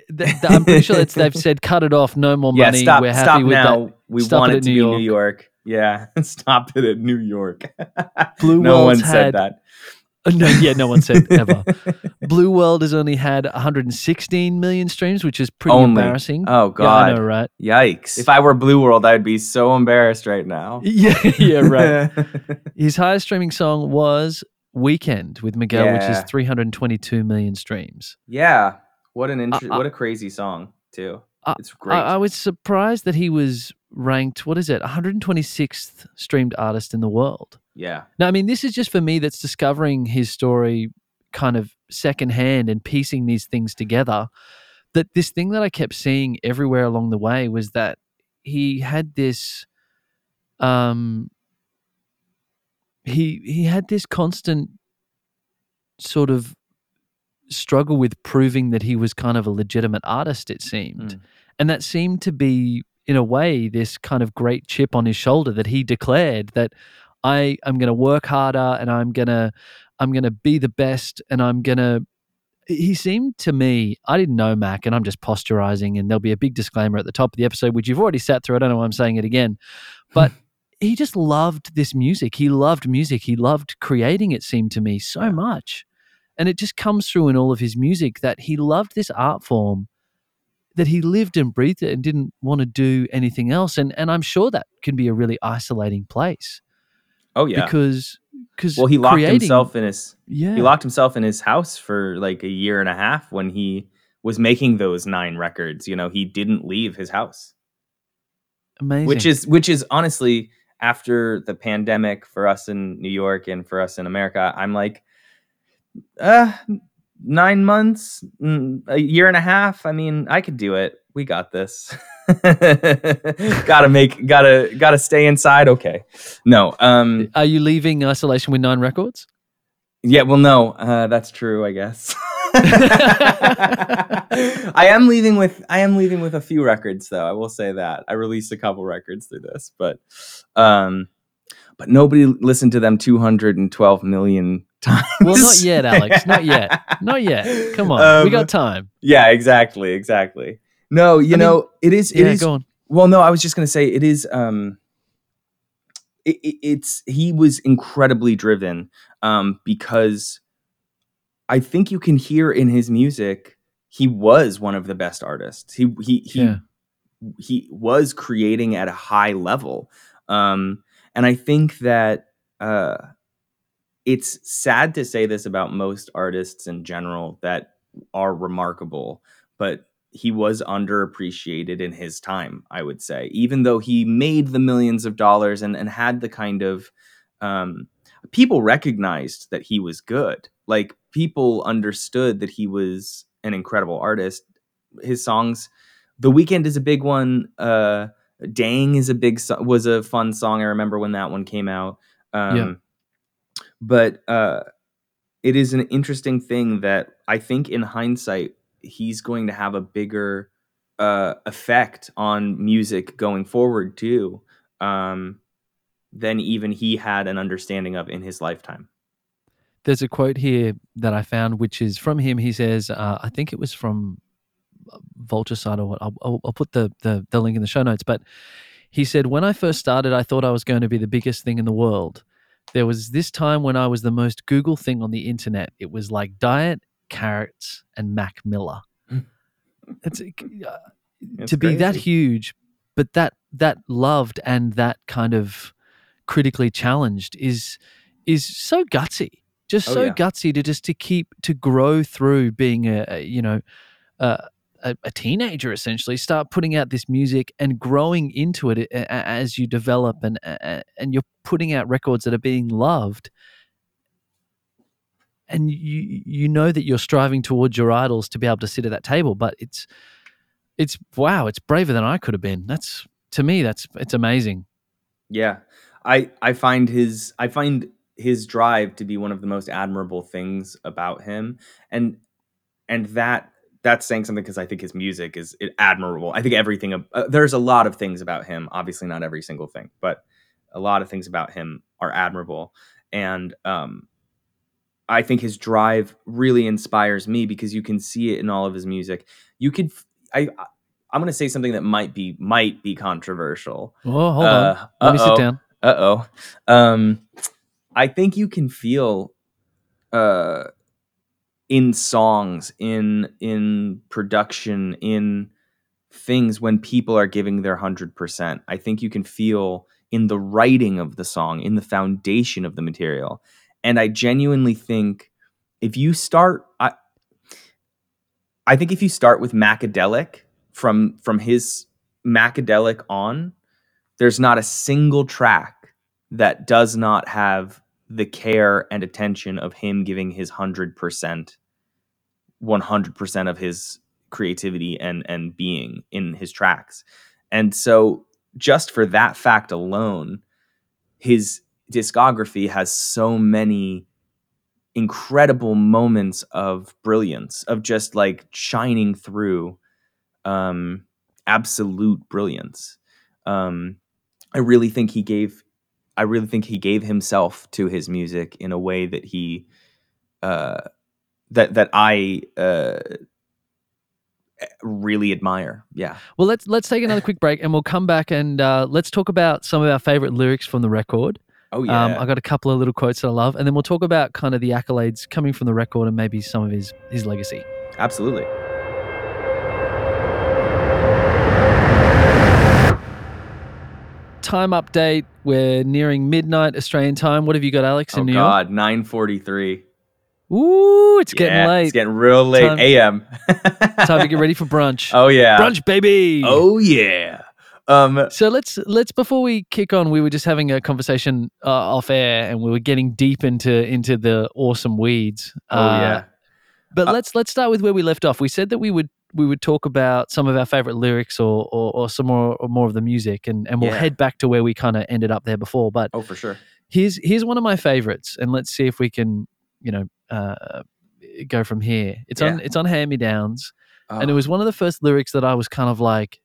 I'm pretty sure that's, they've said cut it off. No more yeah, money. stop, We're happy stop with now. that. We Stop want it it to New be New York. Yeah, stop it at New York. Blue no one World's said had- that. Uh, no, yeah, no one said ever. Blue World has only had 116 million streams, which is pretty Only. embarrassing. Oh Yeah, god. I know, right? Yikes. If I were Blue World, I'd be so embarrassed right now. Yeah, yeah, right. His highest streaming song was Weekend with Miguel, which is 322 million streams. yeah. What an inter- Uh, uh, what a crazy song, too. It's great. I, I was surprised that he was ranked, what is it, 126th streamed artist in the world. yeah. Now, I mean, this is just for me that's discovering his story kind of secondhand and piecing these things together. That this thing that I kept seeing everywhere along the way was that he had this, um, he he had this constant sort of struggle with proving that he was kind of a legitimate artist. It seemed, Mm. and that seemed to be in a way this kind of great chip on his shoulder that he declared that I am going to work harder and I'm going to I'm going to be the best and I'm going to he seemed to me I didn't know Mac and I'm just posturizing and there'll be a big disclaimer at the top of the episode which you've already sat through I don't know why I'm saying it again but he just loved this music he loved music he loved creating it seemed to me so much and it just comes through in all of his music that he loved this art form that he lived and breathed it and didn't want to do anything else. And and I'm sure that can be a really isolating place Oh yeah. because because well, he locked creating- himself in his Yeah, he locked himself in his house for like a year and a half when he was making those nine records. You know, he didn't leave his house. amazing. which is which is honestly after the pandemic for us in New York and for us in America, I'm like, uh, nine months, mm, a year and a half. I mean, I could do it. We got this. gotta make, gotta, gotta stay inside. Okay, no, um, Are you leaving isolation with nine records? yeah, well, no, uh, that's true. I guess. I am leaving with I am leaving with a few records though. I will say that I released a couple records through this, but um, but nobody listened to them 212 million times. Well, not yet, Alex. Not yet. Not yet. Come on, we Um, got time. Yeah, exactly, exactly. No, you I mean, know it is. It Yeah, is go on. well, no, I was just gonna say it is. Um, it, it- it's he was incredibly driven um, because I think you can hear in his music he was one of the best artists. He he he Yeah. he was creating at a high level, um, and I think that uh, it's sad to say this about most artists in general that are remarkable, but he was underappreciated in his time, I would say, even though he made the millions of dollars and, and had the kind of um, people recognized that he was good. Like people understood that he was an incredible artist. His songs, The Weekend is a big one. Uh, Dang is a big was a fun song. I remember when that one came out. Um, Yeah. But uh, it is an interesting thing that I think in hindsight he's going to have a bigger uh, effect on music going forward too um, than even he had an understanding of in his lifetime. There's a quote here that I found, which is from him. He says, uh, I think it was from uh, Vulture Side or what. I'll, I'll, put the, the, the link in the show notes. But he said, When I first started, I thought I was going to be the biggest thing in the world. There was this time when I was the most Google thing on the internet. It was like diet, carrots, and Mac Miller. it's, uh, to be that huge, but that that loved and that kind of critically challenged is is so gutsy. Just Oh, so yeah. gutsy to just to keep to grow through being a, a you know a, a, a teenager essentially start putting out this music and growing into it as you develop and and you're putting out records that are being loved. And you you know that you're striving towards your idols to be able to sit at that table but it's it's wow it's braver than i could have been. That's to me that's it's amazing. Yeah. I I find his I find his drive to be one of the most admirable things about him. And and that that's saying something because I think his music is admirable. I think everything uh, there's a lot of things about him, obviously not every single thing, but a lot of things about him are admirable and um I think his drive really inspires me because you can see it in all of his music. You could I, I'm going to say something that might be might be controversial. oh hold Uh, on let me sit down Uh oh. Um, I think you can feel uh, in songs, in in production, in things when people are giving their hundred percent. I think you can feel in the writing of the song, in the foundation of the material, and I genuinely think if you start, I, I think if you start with Macadelic from from his Macadelic on, there's not a single track that does not have the care and attention of him giving his 100% 100% of his creativity and and being in his tracks. And so just for that fact alone his discography has so many incredible moments of brilliance of just like shining through um absolute brilliance. Um I really think he gave I really think he gave himself to his music in a way that he uh that that I uh really admire. Yeah. well let's let's take another quick break and we'll come back and uh, let's talk about some of our favorite lyrics from the record Oh yeah. Um, I got a couple of little quotes that I love, and then we'll talk about kind of the accolades coming from the record and maybe some of his his legacy. Absolutely. Time update. We're nearing midnight Australian time. What have you got, Alex, in oh New God, 9:43. Ooh, it's getting late. It's getting real late. AM. time to get ready for brunch. Oh yeah. Brunch, baby. Oh yeah. Um. So let's let's before we kick on, we were just having a conversation uh, off air, and we were getting deep into into the awesome weeds. Oh Uh, yeah. But Uh, let's let's start with where we left off. We said that we would we would talk about some of our favorite lyrics or or, or some more or more of the music, and and we'll Yeah. head back to where we kind of ended up there before. But Oh for sure. here's here's one of my favorites, and let's see if we can you know uh, go from here. It's on it's on hand me downs, and it Oh, was one of the first lyrics that I was kind of like,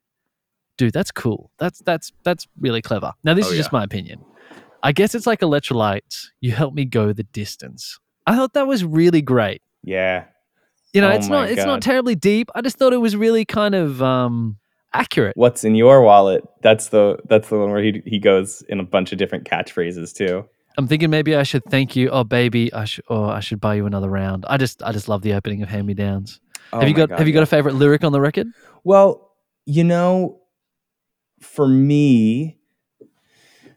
dude, that's cool. That's that's that's really clever. Now this Oh, is just my opinion. I guess it's like electrolytes. You help me go the distance. I thought that was really great. yeah. You know, Oh it's not it's not terribly deep. I just thought it was really kind of um accurate. What's in your wallet? That's the that's the one where he he goes in a bunch of different catchphrases too. I'm thinking maybe I should thank you. Oh baby, I should or I should buy you another round. I just I just love the opening of Hand Me Downs. Oh have you got God, have you yeah. got a favorite lyric on the record? Well, you know, for me,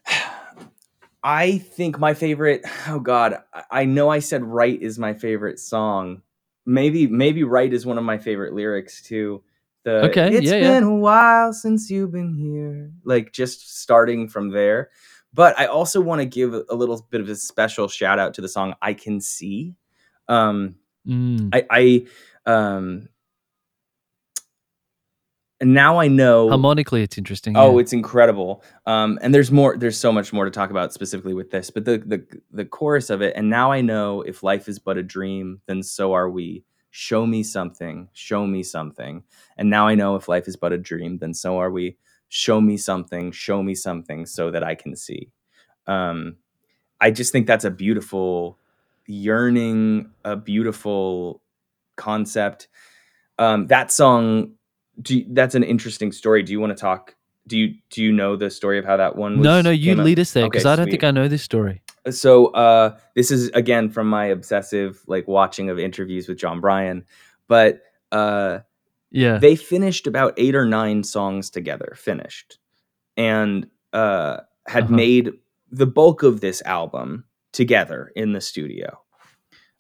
I think my favorite. Oh God, I know I said "Right" is my favorite song. Maybe, maybe "Right" is one of my favorite lyrics too. The Okay, it's yeah, yeah. been a while since you've been here. Like just starting from there. But I also want to give a little bit of a special shout out to the song "I Can See." Um, Mm. I, I um and now I know Harmonically, it's interesting. oh yeah. it's incredible um and there's more there's so much more to talk about specifically with this but the the the chorus of it and now I know if life is but a dream then so are we show me something show me something and now I know if life is but a dream then so are we show me something show me something so that I can see um I just think that's a beautiful yearning, a beautiful concept. Um, that song, do you- that's an interesting story. Do you want to talk? Do you do you know the story of how that one? Was, no, no, you came up? lead us there because Okay, I don't think. I know this story. So uh, this is again from my obsessive like watching of interviews with Jon Brion, but uh, Yeah. they finished about eight or nine songs together finished and uh had Uh-huh. made the bulk of this album together in the studio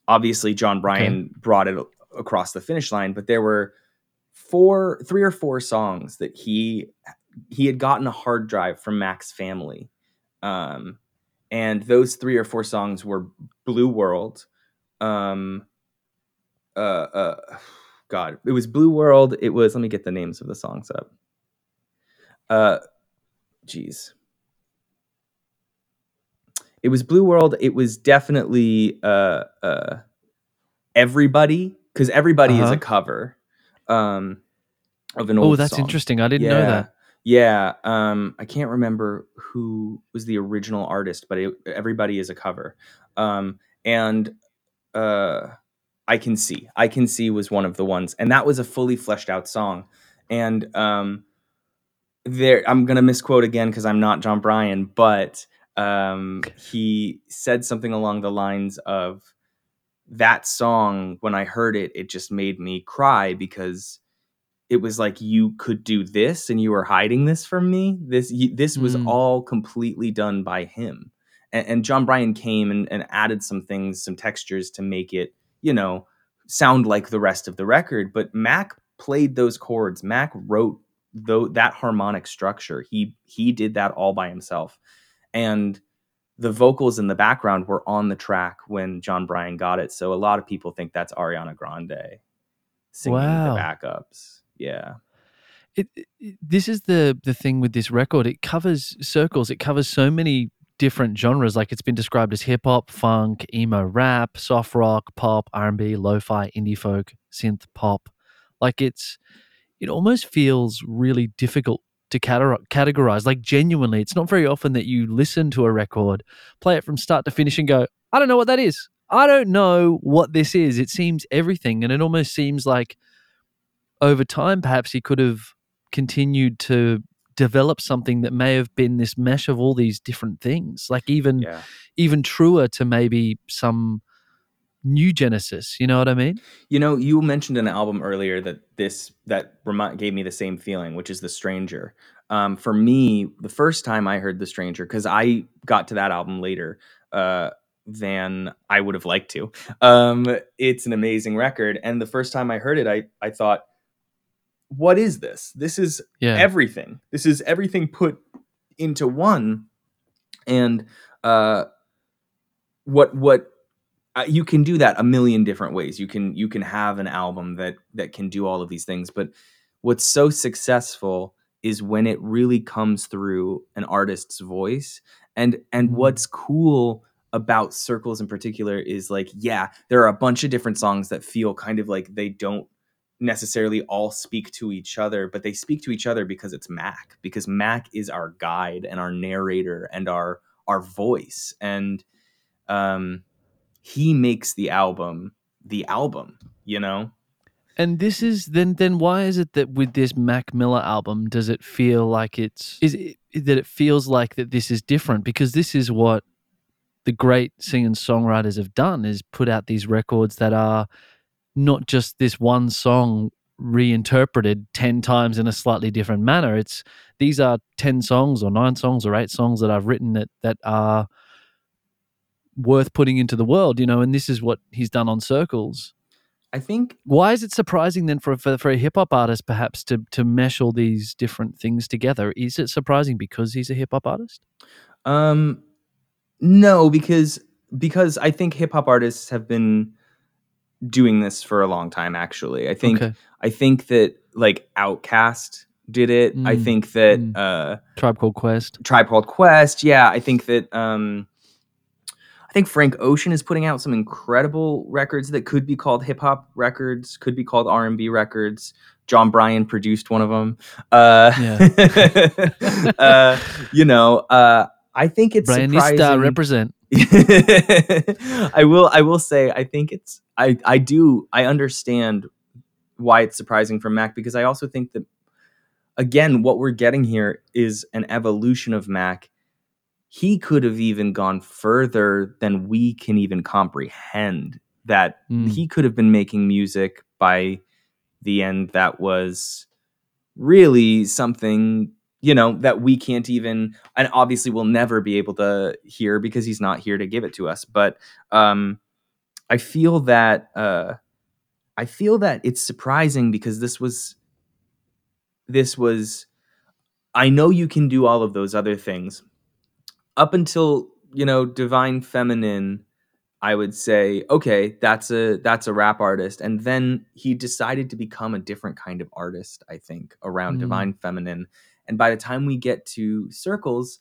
obviously Jon Brion brought it across the finish line but there were four three or four songs that he he had gotten a hard drive from mac's family. Um and those three or four songs were blue world um uh uh god it was blue world it was let me get the names of the songs up. Uh jeez. It was blue world it was definitely uh uh everybody because everybody is Uh-huh. a cover um of an old song. Oh, that's song. interesting. I didn't know that. Yeah, um, I can't remember who was the original artist, but it, everybody is a cover. Um, and uh, I can see, I can see was one of the ones, and that was a fully fleshed out song. And um, there, I'm gonna misquote again because I'm not Jon Brion, but um, he said something along the lines of that song. When I heard it, it just made me cry because it was like you could do this and you were hiding this from me this this was Mm. all completely done by him and, and Jon Brion came and, and added some things some textures to make it you know sound like the rest of the record but mac played those chords mac wrote though that harmonic structure he he did that all by himself and the vocals in the background were on the track when Jon Brion got it so a lot of people think that's ariana grande singing Wow. the backups yeah it, it- this is the the thing with this record. It covers circles. It covers so many different genres. Like it's been described as hip hop, funk, emo, rap, soft rock, pop, R and B, lo-fi, indie folk, synth pop. Like it's it almost feels really difficult to categorize. Like genuinely, it's not very often that you listen to a record, play it from start to finish, and go, I don't know what that is. I don't know what this is. It seems everything, and it almost seems like over time, perhaps he could have continued to develop something that may have been this mesh of all these different things like even yeah even truer to maybe some new genesis you know what i mean You know, you mentioned an album earlier that this that remi- gave me the same feeling, which is The Stranger. um, for me, the first time I heard The Stranger, because I got to that album later uh, than I would have liked to. Um, it's an amazing record, and the first time I heard it, I I thought, "What is this? This is Yeah. everything. This is everything put into one." And uh, what what uh, you can do that a million different ways. You can you can have an album that that can do all of these things, but what's so successful is when it really comes through an artist's voice. And and Mhm. what's cool about circles in particular is like yeah, there are a bunch of different songs that feel kind of like they don't necessarily all speak to each other, but they speak to each other because it's Mac, because Mac is our guide and our narrator and our our voice. And um he makes the album the album, you know? And this is then then why is it that with this Mac Miller album does it feel like it's is it that it feels like that this is different because this is what the great singing songwriters have done is put out these records that are not just this one song reinterpreted 10 times in a slightly different manner it's these are 10 songs or 9 songs or 8 songs that I've written that that are worth putting into the world you know and this is what he's done on circles I think why is it surprising then for for, for a hip hop artist perhaps to to mesh all these different things together? Is it surprising because he's a hip hop artist? Um, no, because because I think hip hop artists have been doing this for a long time. Actually, I think okay. I think that like OutKast did it. I Mm, think that mm. uh, Tribe Called Quest. Tribe Called Quest. Yeah, I think that um, I think Frank Ocean is putting out some incredible records that could be called hip hop records, could be called R and B records. Jon Brion produced one of them. Uh, uh, you know, uh, I think it's Brand surprising. Represent. I will I will say I think it's I I do I understand why it's surprising from Mac because I also think that again what we're getting here is an evolution of Mac. He could have even gone further than we can even comprehend that Mm. he could have been making music by the end that was really something you know that we can't even and obviously we'll never be able to hear because he's not here to give it to us but um i feel that uh i feel that it's surprising because this was this was i know you can do all of those other things up until you know divine feminine i would say okay that's a that's a rap artist and then he decided to become a different kind of artist i think around Mm. divine feminine and by the time we get to circles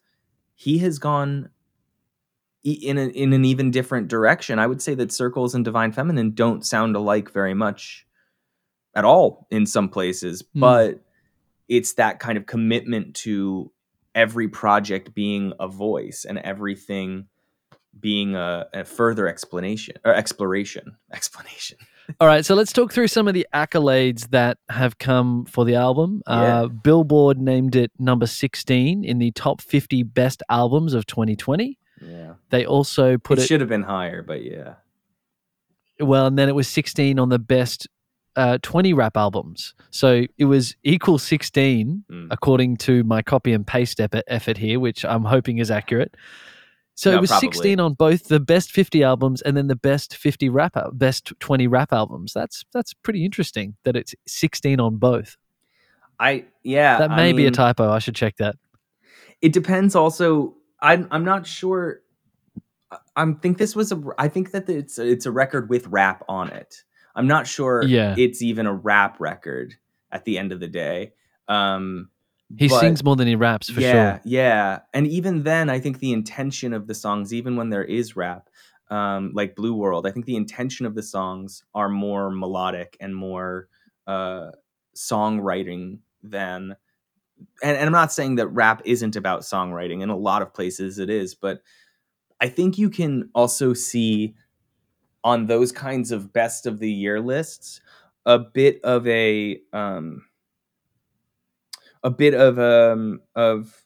he has gone in, a, in an even different direction i would say that circles and divine feminine don't sound alike very much at all in some places Mm. but it's that kind of commitment to every project being a voice and everything being a, a further explanation or exploration explanation All right, so let's talk through some of the accolades that have come for the album. Yeah. Uh, Billboard named it number 16 in the top 50 best albums of 2020. yeah They also put it, it, should have been higher but yeah well, and then it was 16 on the best uh, 20 rap albums. So it was equal 16 Mm. according to my copy and paste effort here, which I'm hoping is accurate. So No, it was probably. 16 on both the best 50 albums and then the best 50 rap, best 20 rap albums. That's that's pretty interesting that it's 16 on both. i yeah That I may be a typo. I should check that. it depends also i'm i'm not sure I- i think this was a i think that it's it's a record with rap on it i'm not sure Yeah. it's even a rap record at the end of the day um He but- sings more than he raps for yeah, sure. Yeah, and even then, I think the intention of the songs, even when there is rap, um, like Blue World, I think the intention of the songs are more melodic and more uh, songwriting than. And, and I'm not saying that rap isn't about songwriting. In a lot of places, it is, but I think you can also see on those kinds of best of the year lists a bit of a um, a bit of um of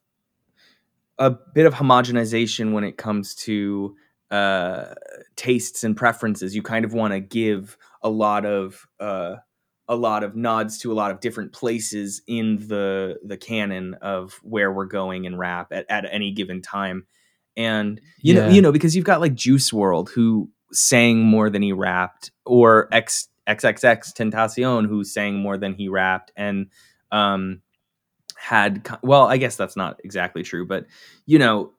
a bit of homogenization when it comes to uh tastes and preferences. You kind of want to give a lot of uh a lot of nods to a lot of different places in the the canon of where we're going in rap at, at any given time. And you know you know because you've got like juice world who sang more than he rapped or x XXXTentacion who sang more than he rapped and um had well i guess that's not exactly true but you know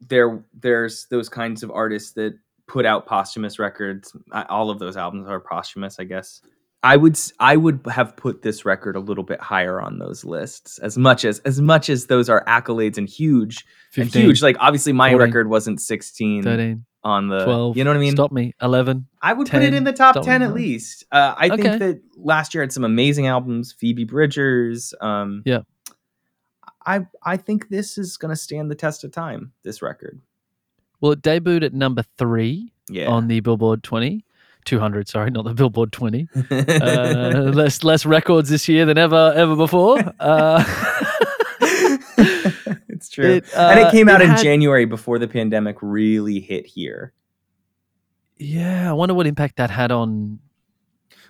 there there's those kinds of artists that put out posthumous records. I- all of those albums are posthumous i guess. I would i would have put this record a little bit higher on those lists as much as as much as those are accolades and huge and huge like obviously my 14, record wasn't 16 13, on the 12. you know what i mean Stop me. 11. I would put it in the top 10 me. at least. Uh, I Okay. think that last year had some amazing albums. Phoebe Bridgers. Um, Yeah. I I think this is going to stand the test of time. This record. Well, it debuted at number three Yeah. on the Billboard 20. 200, sorry, not the Billboard 20. Uh, less less records this year than ever ever before. Uh, true. it, and uh, it came out in had- January before the pandemic really hit here. Yeah, I wonder what impact that had on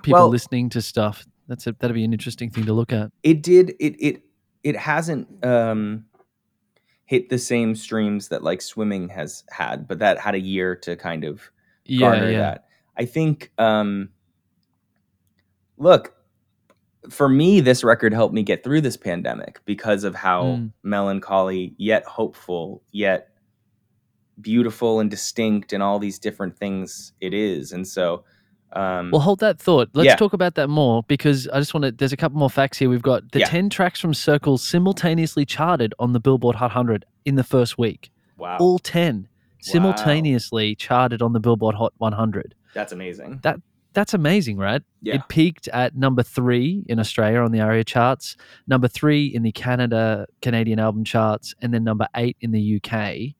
people Well- listening to stuff. That's a, that'd be an interesting thing to look at. It did it it it hasn't um hit the same streams that like swimming has had, but that had a year to kind of Yeah, garner yeah. that. I think um look, for me this record helped me get through this pandemic because of how Mm. melancholy yet hopeful yet beautiful and distinct and all these different things it is. And so um Well, hold that thought. Let's Yeah. talk about that more because I just want to. There's a couple more facts here. We've got the Yeah. 10 tracks from Circle simultaneously charted on the Billboard Hot 100 in the first week. wow. All 10 simultaneously charted on the Billboard Hot 100. That's amazing. That's amazing, right? Yeah. It peaked at number three in Australia on the ARIA charts, number three in the Canada Canadian album charts, and then number eight in the UK.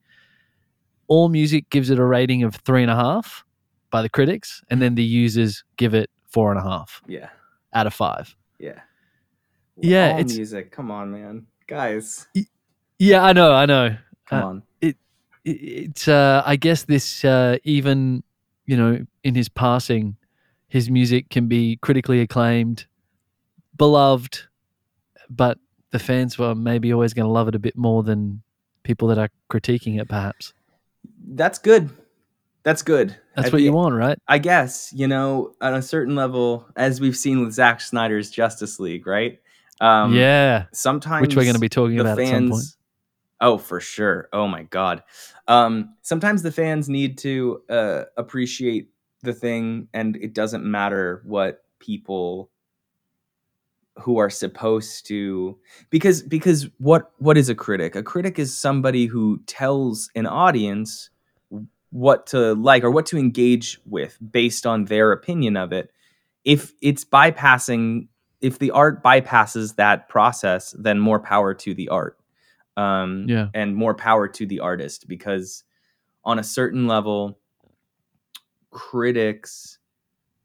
All Music gives it a rating of three and a half by the critics, and then the users give it four and a half yeah. out of five. Yeah. Yeah, All it's- music. Come on, man. Guys, Yeah, I know, I know. come Uh, on. it- it's uh, I guess this uh, even you know in his passing, his music can be critically acclaimed, beloved, but the fans were maybe always going to love it a bit more than people that are critiquing it. Perhaps That's good. That's good. that's At what you want, right? I guess, you know, on a certain level, as we've seen with Zack Snyder's Justice League, right? Um, yeah, Sometimes which we're going to be talking about at some point. fans. Oh, for sure. Oh my God. Um, sometimes the fans need to uh, appreciate the thing, and it doesn't matter what people who are supposed to because because what what is a critic? A critic is somebody who tells an audience what to like or what to engage with based on their opinion of it. If it's bypassing if the art bypasses that process, then more power to the art. Um, Yeah. and more power to the artist because on a certain level, critics,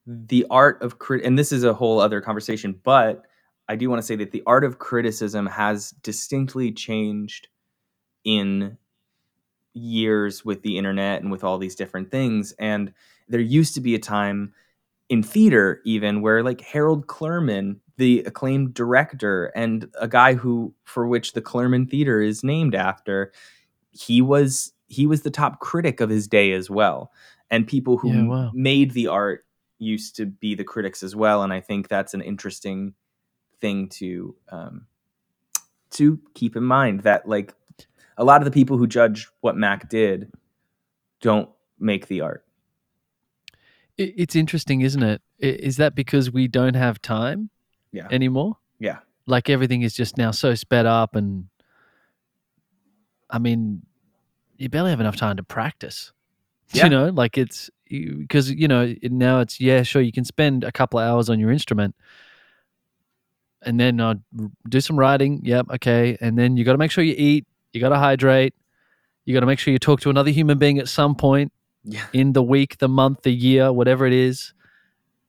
the art of crit, and this is a whole other conversation, but I do want to say that the art of criticism has distinctly changed in years with the internet and with all these different things. And there used to be a time in theater, even where like Harold Clurman, the acclaimed director and a guy who for which the Clurman Theater is named after, he was he was the top critic of his day as well. And people who Yeah, wow. made the art used to be the critics as well. And I think that's an interesting thing to um, to keep in mind that like a lot of the people who judge what Mac did don't make the art. It's interesting, isn't it is that because we don't have time Yeah. anymore? Yeah. Like everything is just now so sped up, and I mean, you barely have enough time to practice. Yeah. You know, like it's because you know it- now it's yeah, sure you can spend a couple of hours on your instrument, and then uh, do some writing. Yep, okay, and then you got to make sure you eat. You got to hydrate. You got to make sure you talk to another human being at some point Yeah. in the week, the month, the year, whatever it is.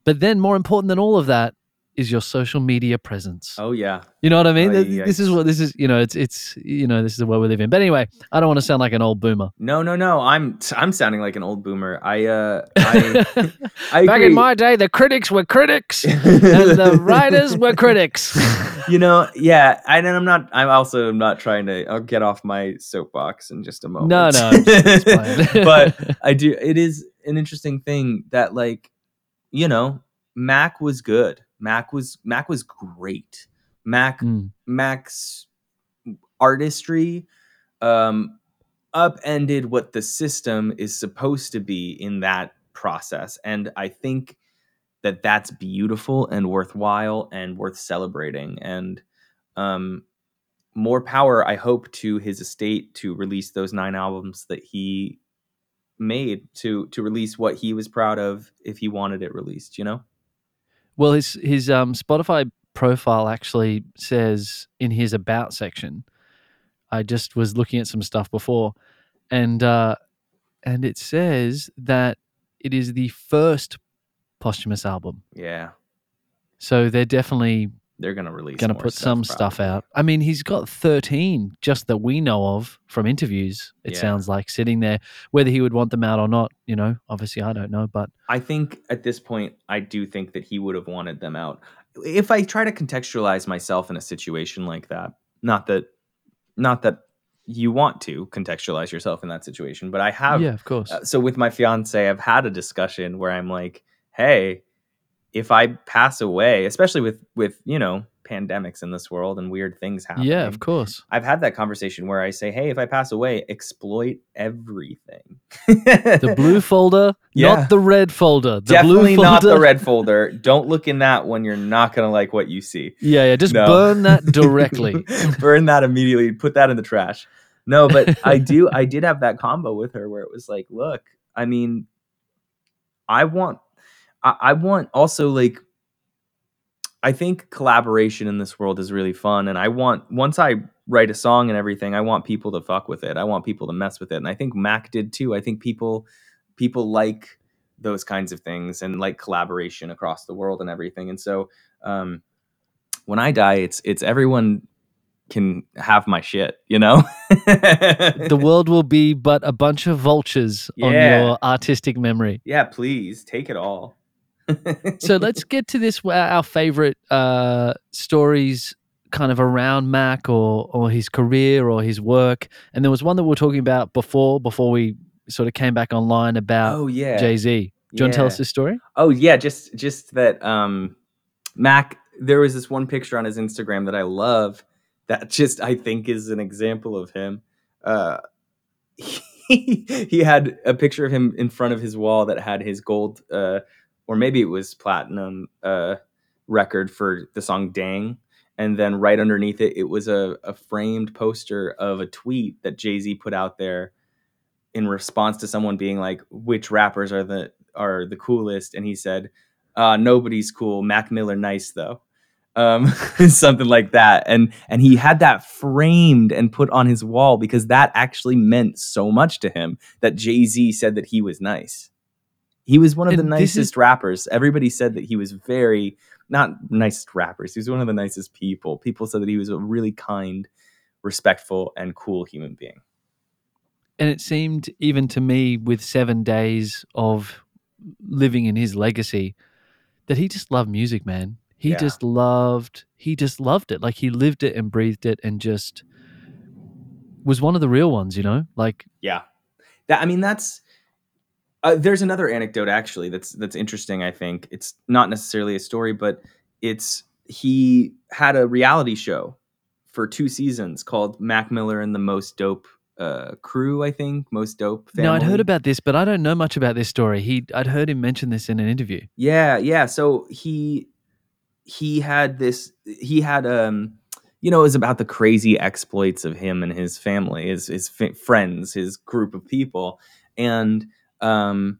But then, more important than all of that, is your social media presence. Oh yeah. You know what I mean? Th- this is what this is. You know, it's it's you know this is the world we live in. But anyway, I don't want to sound like an old boomer. No, no, no. I'm I'm sounding like an old boomer. I uh I, I Back in my day, the critics were critics and the writers were critics. you know, yeah, and I'm not. I'm also not trying to. I'll get off my soapbox in just a moment. No, no, I'm just- it's fine. but I do. It is an interesting thing that, like, you know, Mac was good. Mac was Mac was great. Mac Mm. Mac's artistry um, upended what the system is supposed to be in that process, and I think that that's beautiful and worthwhile and worth celebrating. And um, more power, I hope, to his estate to release those nine albums that he made to to release what he was proud of if he wanted it released. You know. Well, his his um, Spotify profile actually says in his about section. I just was looking at some stuff before, and uh, and it says that it is the first posthumous album. Yeah, So they're definitely they're gonna release. going to put some stuff out. I mean, he's got 13 just that we know of from interviews. It Yeah. sounds like sitting there, whether he would want them out or not. You know, obviously I don't know, but I think at this point, I do think that he would have wanted them out. If I try to contextualize myself in a situation like that, not that, not that you want to contextualize yourself in that situation, but I have. yeah, of course. uh, so with my fiance, I've had a discussion where I'm like, "Hey, if I pass away, especially with with you know pandemics in this world and weird things happening, yeah, of course. I've had that conversation where I say, "Hey, if I pass away, exploit everything." The blue folder, Yeah. not the red folder. The Definitely blue not the red folder. Don't look in that when you're not gonna like what you see. Yeah, yeah. Just No. burn that directly. Burn that immediately. Put that in the trash. No, but I do. I did have that combo with her where it was like, look, I mean, I want, I, I want also like, I think collaboration in this world is really fun, and I want once I write a song and everything, I want people to fuck with it. I want people to mess with it, and I think Mac did too. I think people people like those kinds of things and like collaboration across the world and everything. And so um, when I die, it's it's everyone can have my shit, you know. the world will be but a bunch of vultures on your artistic memory. yeah, please take it all. So let's get to this our favorite uh stories kind of around mac or or his career or his work. And there was one that we were talking about before before we sort of came back online about oh yeah, jay-z. Do you want to tell us this story? Oh yeah, just just that um Mac there was this one picture on his Instagram that I love that just I think is an example of him. Uh he, he had a picture of him in front of his wall that had his gold uh or maybe it was platinum uh record for the song Dang. And then right underneath it it was a, a framed poster of a tweet that Jay-Z put out there in response to someone being like which rappers are the are the coolest? And he said uh nobody's cool. Mac miller nice though. Um something like that. And and he had that framed and put on his wall because that actually meant so much to him that jay-z said that he was nice he was one of the And is- nicest rappers. Everybody said that he was very not nicest rappers he was one of the nicest people. People said that he was a really kind respectful and cool human being. And it seemed even to me with seven days of living in his legacy that he just loved music man. He Yeah. just loved he just loved it. Like he lived it and breathed it and just was one of the real ones you know? Like Yeah, that I mean that's. Uh, there's another anecdote actually that's that's interesting. I think it's not necessarily a story, but it's he had a reality show for two seasons called Mac Miller and the Most Dope uh, Crew. I think Most Dope. Family. No, I'd heard about this, but I don't know much about this story. He, I'd heard him mention this in an interview. Yeah, yeah. So he he had this he had um you know it was about the crazy exploits of him and his family, his his f- friends, his group of people and um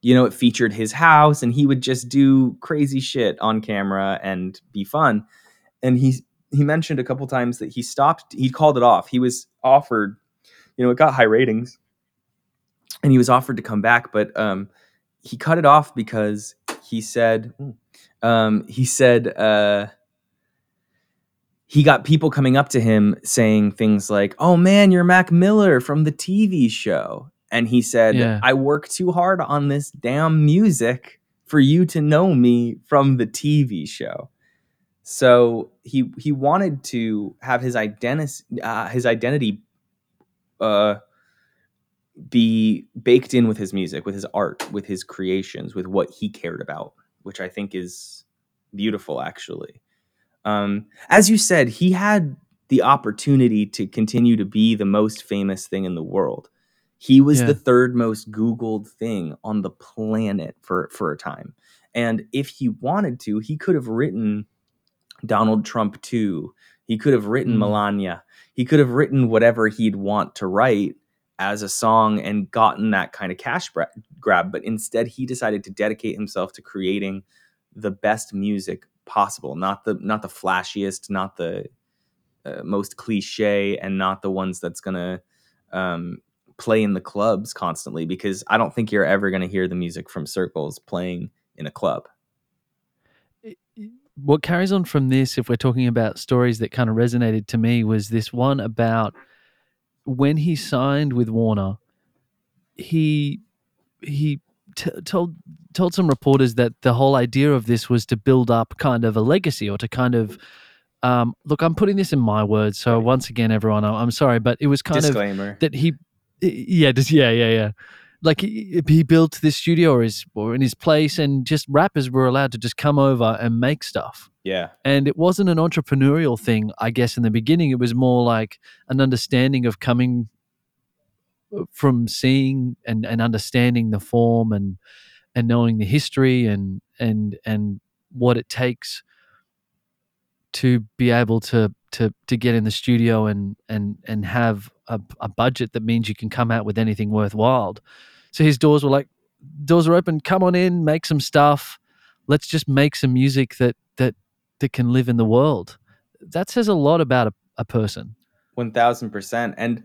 you know it featured his house and he would just do crazy shit on camera and be fun. And he he mentioned a couple times that he stopped he called it off. He was offered you know it got high ratings and he was offered to come back but um he cut it off because he said um, he said uh, he got people coming up to him saying things like, "Oh man, you're Mac Miller from the TV show," and he said, Yeah. "I work too hard on this damn music for you to know me from the TV show." So he he wanted to have his identity uh, his identity uh, be baked in with his music, with his art, with his creations, with what he cared about, which I think is beautiful, actually. Um, as you said, he had the opportunity to continue to be the most famous thing in the world. He was Yeah. the third most Googled thing on the planet for, for a time. And if he wanted to, he could have written Donald Trump 2. He could have written Mm. Melania. He could have written whatever he'd want to write as a song and gotten that kind of cash grab. But instead, he decided to dedicate himself to creating the best music possible, not the not the flashiest, not the uh, most cliche, and not the ones that's gonna um, play in the clubs constantly. Because I don't think you're ever gonna hear the music from Circles playing in a club. what carries on from this, if we're talking about stories that kind of resonated to me, was this one about when he signed with Warner. He he t- told told some reporters that the whole idea of this was to build up kind of a legacy or to kind of um, look. I'm putting this in my words, so once again, everyone, I'm sorry, but it was kind of Disclaimer. that he yeah just yeah yeah yeah. Like he, he built this studio or his or in his place and just rappers were allowed to just come over and make stuff. Yeah. and it wasn't an entrepreneurial thing i guess in the beginning. It was more like an understanding of coming uh, from seeing and, and understanding the form and and knowing the history and and and what it takes to be able to to to get in the studio and and and have a, a budget that means you can come out with anything worthwhile. So his doors were like doors are open. Come on in. Make some stuff. Let's just make some music that that that can live in the world. That says a lot about a, a person. One thousand percent, and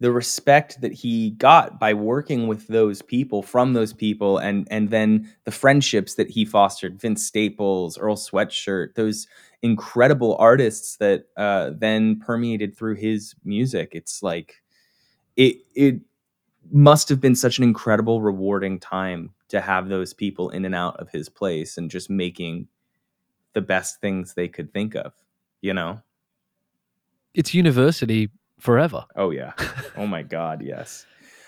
the respect that he got by working with those people from those people, and and then the friendships that he fostered, Vince Staples, Earl Sweatshirt, those incredible artists that uh, then permeated through his music. It's like it it must have been such an incredible, rewarding time to have those people in and out of his place and just making the best things they could think of. You know. it's university forever Oh yeah. Oh my God. Yes.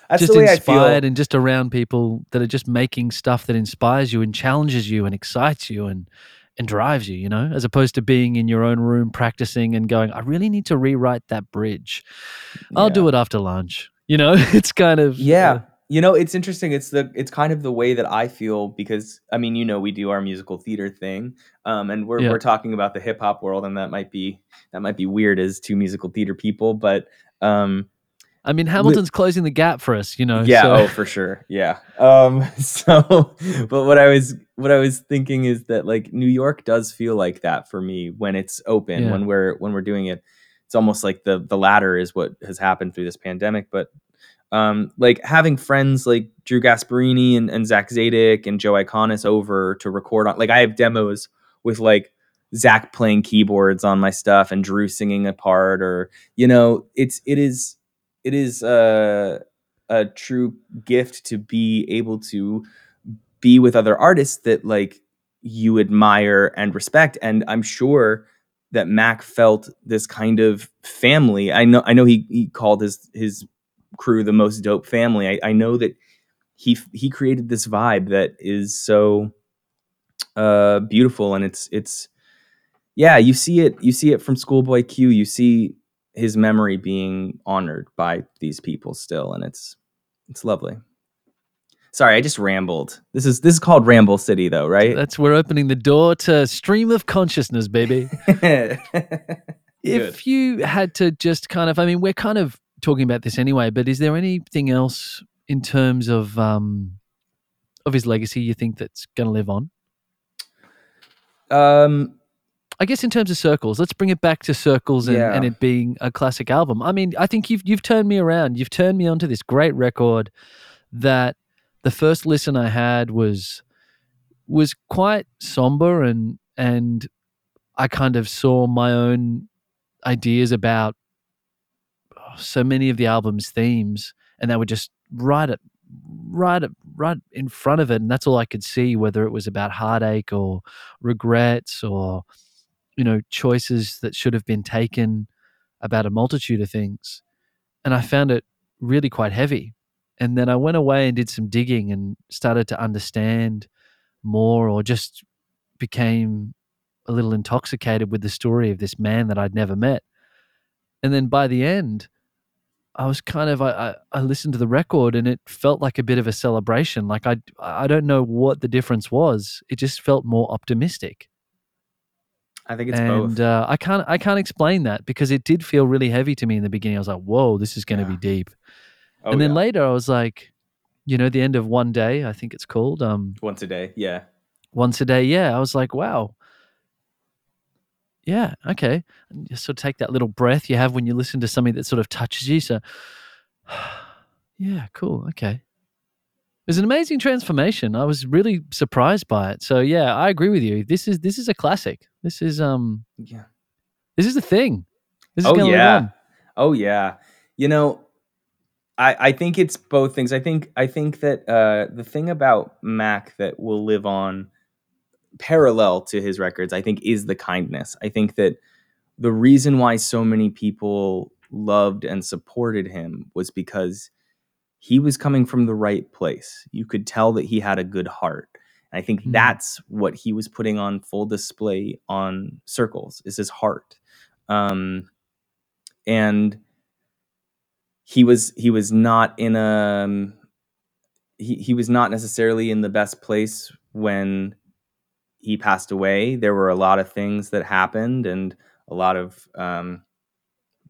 That's just the way I inspired and just around people that are just making stuff that inspires you and challenges you and excites you and and drives you, you know, as opposed to being in your own room practicing and going, I really need to rewrite that bridge. I'll do it after lunch. You know, it's kind of Yeah. You know, it's interesting. It's the it's kind of the way that I feel because I mean, you know, we do our musical theater thing, um, and we're Yeah. we're talking about the hip hop world, and that might be that might be weird as two musical theater people, but um, I mean, Hamilton's closing the gap for us, you know. yeah, so- oh for sure, yeah. Um, so, but what I was what I was thinking is that like New York does feel like that for me when it's open Yeah. when we're when we're doing it. It's almost like the the latter is what has happened through this pandemic, but um, like having friends like Drew Gasparini and, and Zach Zadek and Joe Iconis over to record on like I have demos with like Zach playing keyboards on my stuff and Drew singing a part or you know it's it is it is uh, a true gift to be able to be with other artists that like you admire and respect and I'm sure that Mac felt this kind of family. I know I know he he called his his crew the most dope family. I, I know that he he created this vibe that is so uh beautiful and it's it's yeah you see it you see it from schoolboy q. You see his memory being honored by these people still and it's it's lovely sorry i just rambled this is this is called ramble city though right That's we're opening the door to stream of consciousness, baby. If you had to just kind of, I mean, we're kind of talking about this anyway, but is there anything else in terms of um, of his legacy you think that's going to live on? um I guess in terms of circles, let's bring it back to circles and, Yeah. and it being a classic album. I mean, I think you've you've turned me around. You've turned me onto this great record that the first listen I had was was quite somber and and I kind of saw my own ideas about oh, so many of the album's themes and they were just right at right at, right in front of it and that's all I could see whether it was about heartache or regrets or you know choices that should have been taken about a multitude of things. And I found it really quite heavy and then I went away and did some digging and started to understand more or just became a little intoxicated with the story of this man that I'd never met. And then by the end, I was kind of I, I, listened to the record and it felt like a bit of a celebration. Like I I don't know what the difference was. It just felt more optimistic. I think it's and both. uh, I can't I can't explain that because it did feel really heavy to me in the beginning. I was like, "Whoa, this is going to Yeah. be deep." Oh, and then yeah. later, I was like, you know, the end of one day, I think it's called. Um, once a day. Yeah. once a day. Yeah, I was like, wow. Yeah, okay. And you sort of take that little breath you have when you listen to something that sort of touches you. So, yeah, cool. Okay. It was an amazing transformation. I was really surprised by it. So yeah, I agree with you. This is this is a classic. This is um Yeah. this is a thing. This is Oh, yeah. Oh yeah. You know, I I think it's both things. I think I think that uh the thing about Mac that will live on parallel to his records, I think is the kindness. I think that the reason why so many people loved and supported him was because he was coming from the right place. You could tell that he had a good heart. And I think Mhm. that's what he was putting on full display on Circles is his heart. Um, and he was he was not in a um, he, he was not necessarily in the best place when he passed away. There were a lot of things that happened and a lot of um,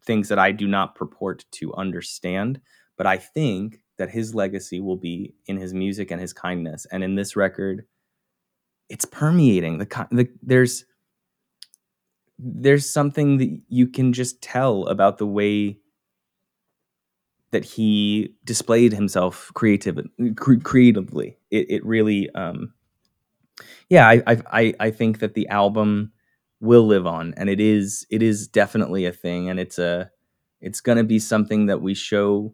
things that i do not purport to understand but i think that his legacy will be in his music and his kindness. And in this record it's permeating the, the there's there's something that you can just tell about the way that he displayed himself creative, cre- creatively. It, it really, um, yeah, I, I, I, think that the album will live on, and it is, it is definitely a thing, and it's a, it's gonna be something that we show,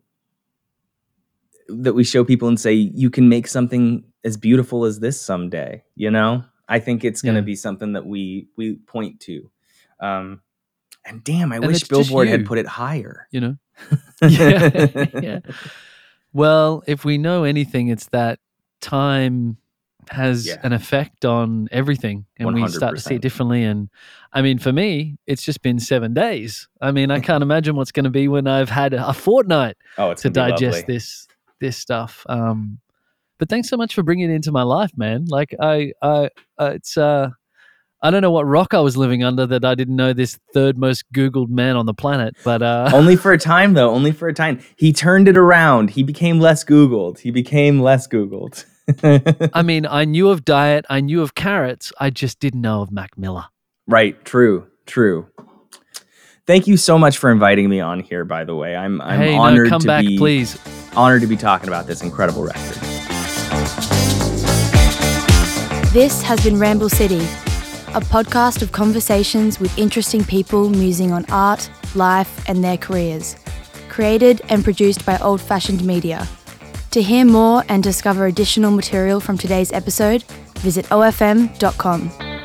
that we show people and say you can make something as beautiful as this someday. You know, I think it's gonna Yeah. be something that we we point to. Um, and damn, I And wish Billboard had put it higher. You know? yeah, yeah. Well, if we know anything, it's that time has Yeah. an effect on everything, and we start to see it differently. And I mean, for me, it's just been seven days. I mean, I can't imagine what's going to be when I've had a fortnight Oh, to digest this this stuff. Um, but thanks so much for bringing it into my life, man. Like I, I, uh, it's uh, I don't know what rock I was living under that I didn't know this third most Googled man on the planet. But uh, only for a time though only for a time. He turned it around. He became less googled. He became less googled. I mean, I knew of diet, I knew of carrots, I just didn't know of Mac Miller. right. True. True. Thank you so much for inviting me on here by the way. I'm i'm hey, honored no, come to back, be please. honored to be talking about this incredible record. This has been Ramble City, a podcast of conversations with interesting people musing on art, life, and their careers. Created and produced by Old Fashioned Media. To hear more and discover additional material from today's episode, visit ofm.com.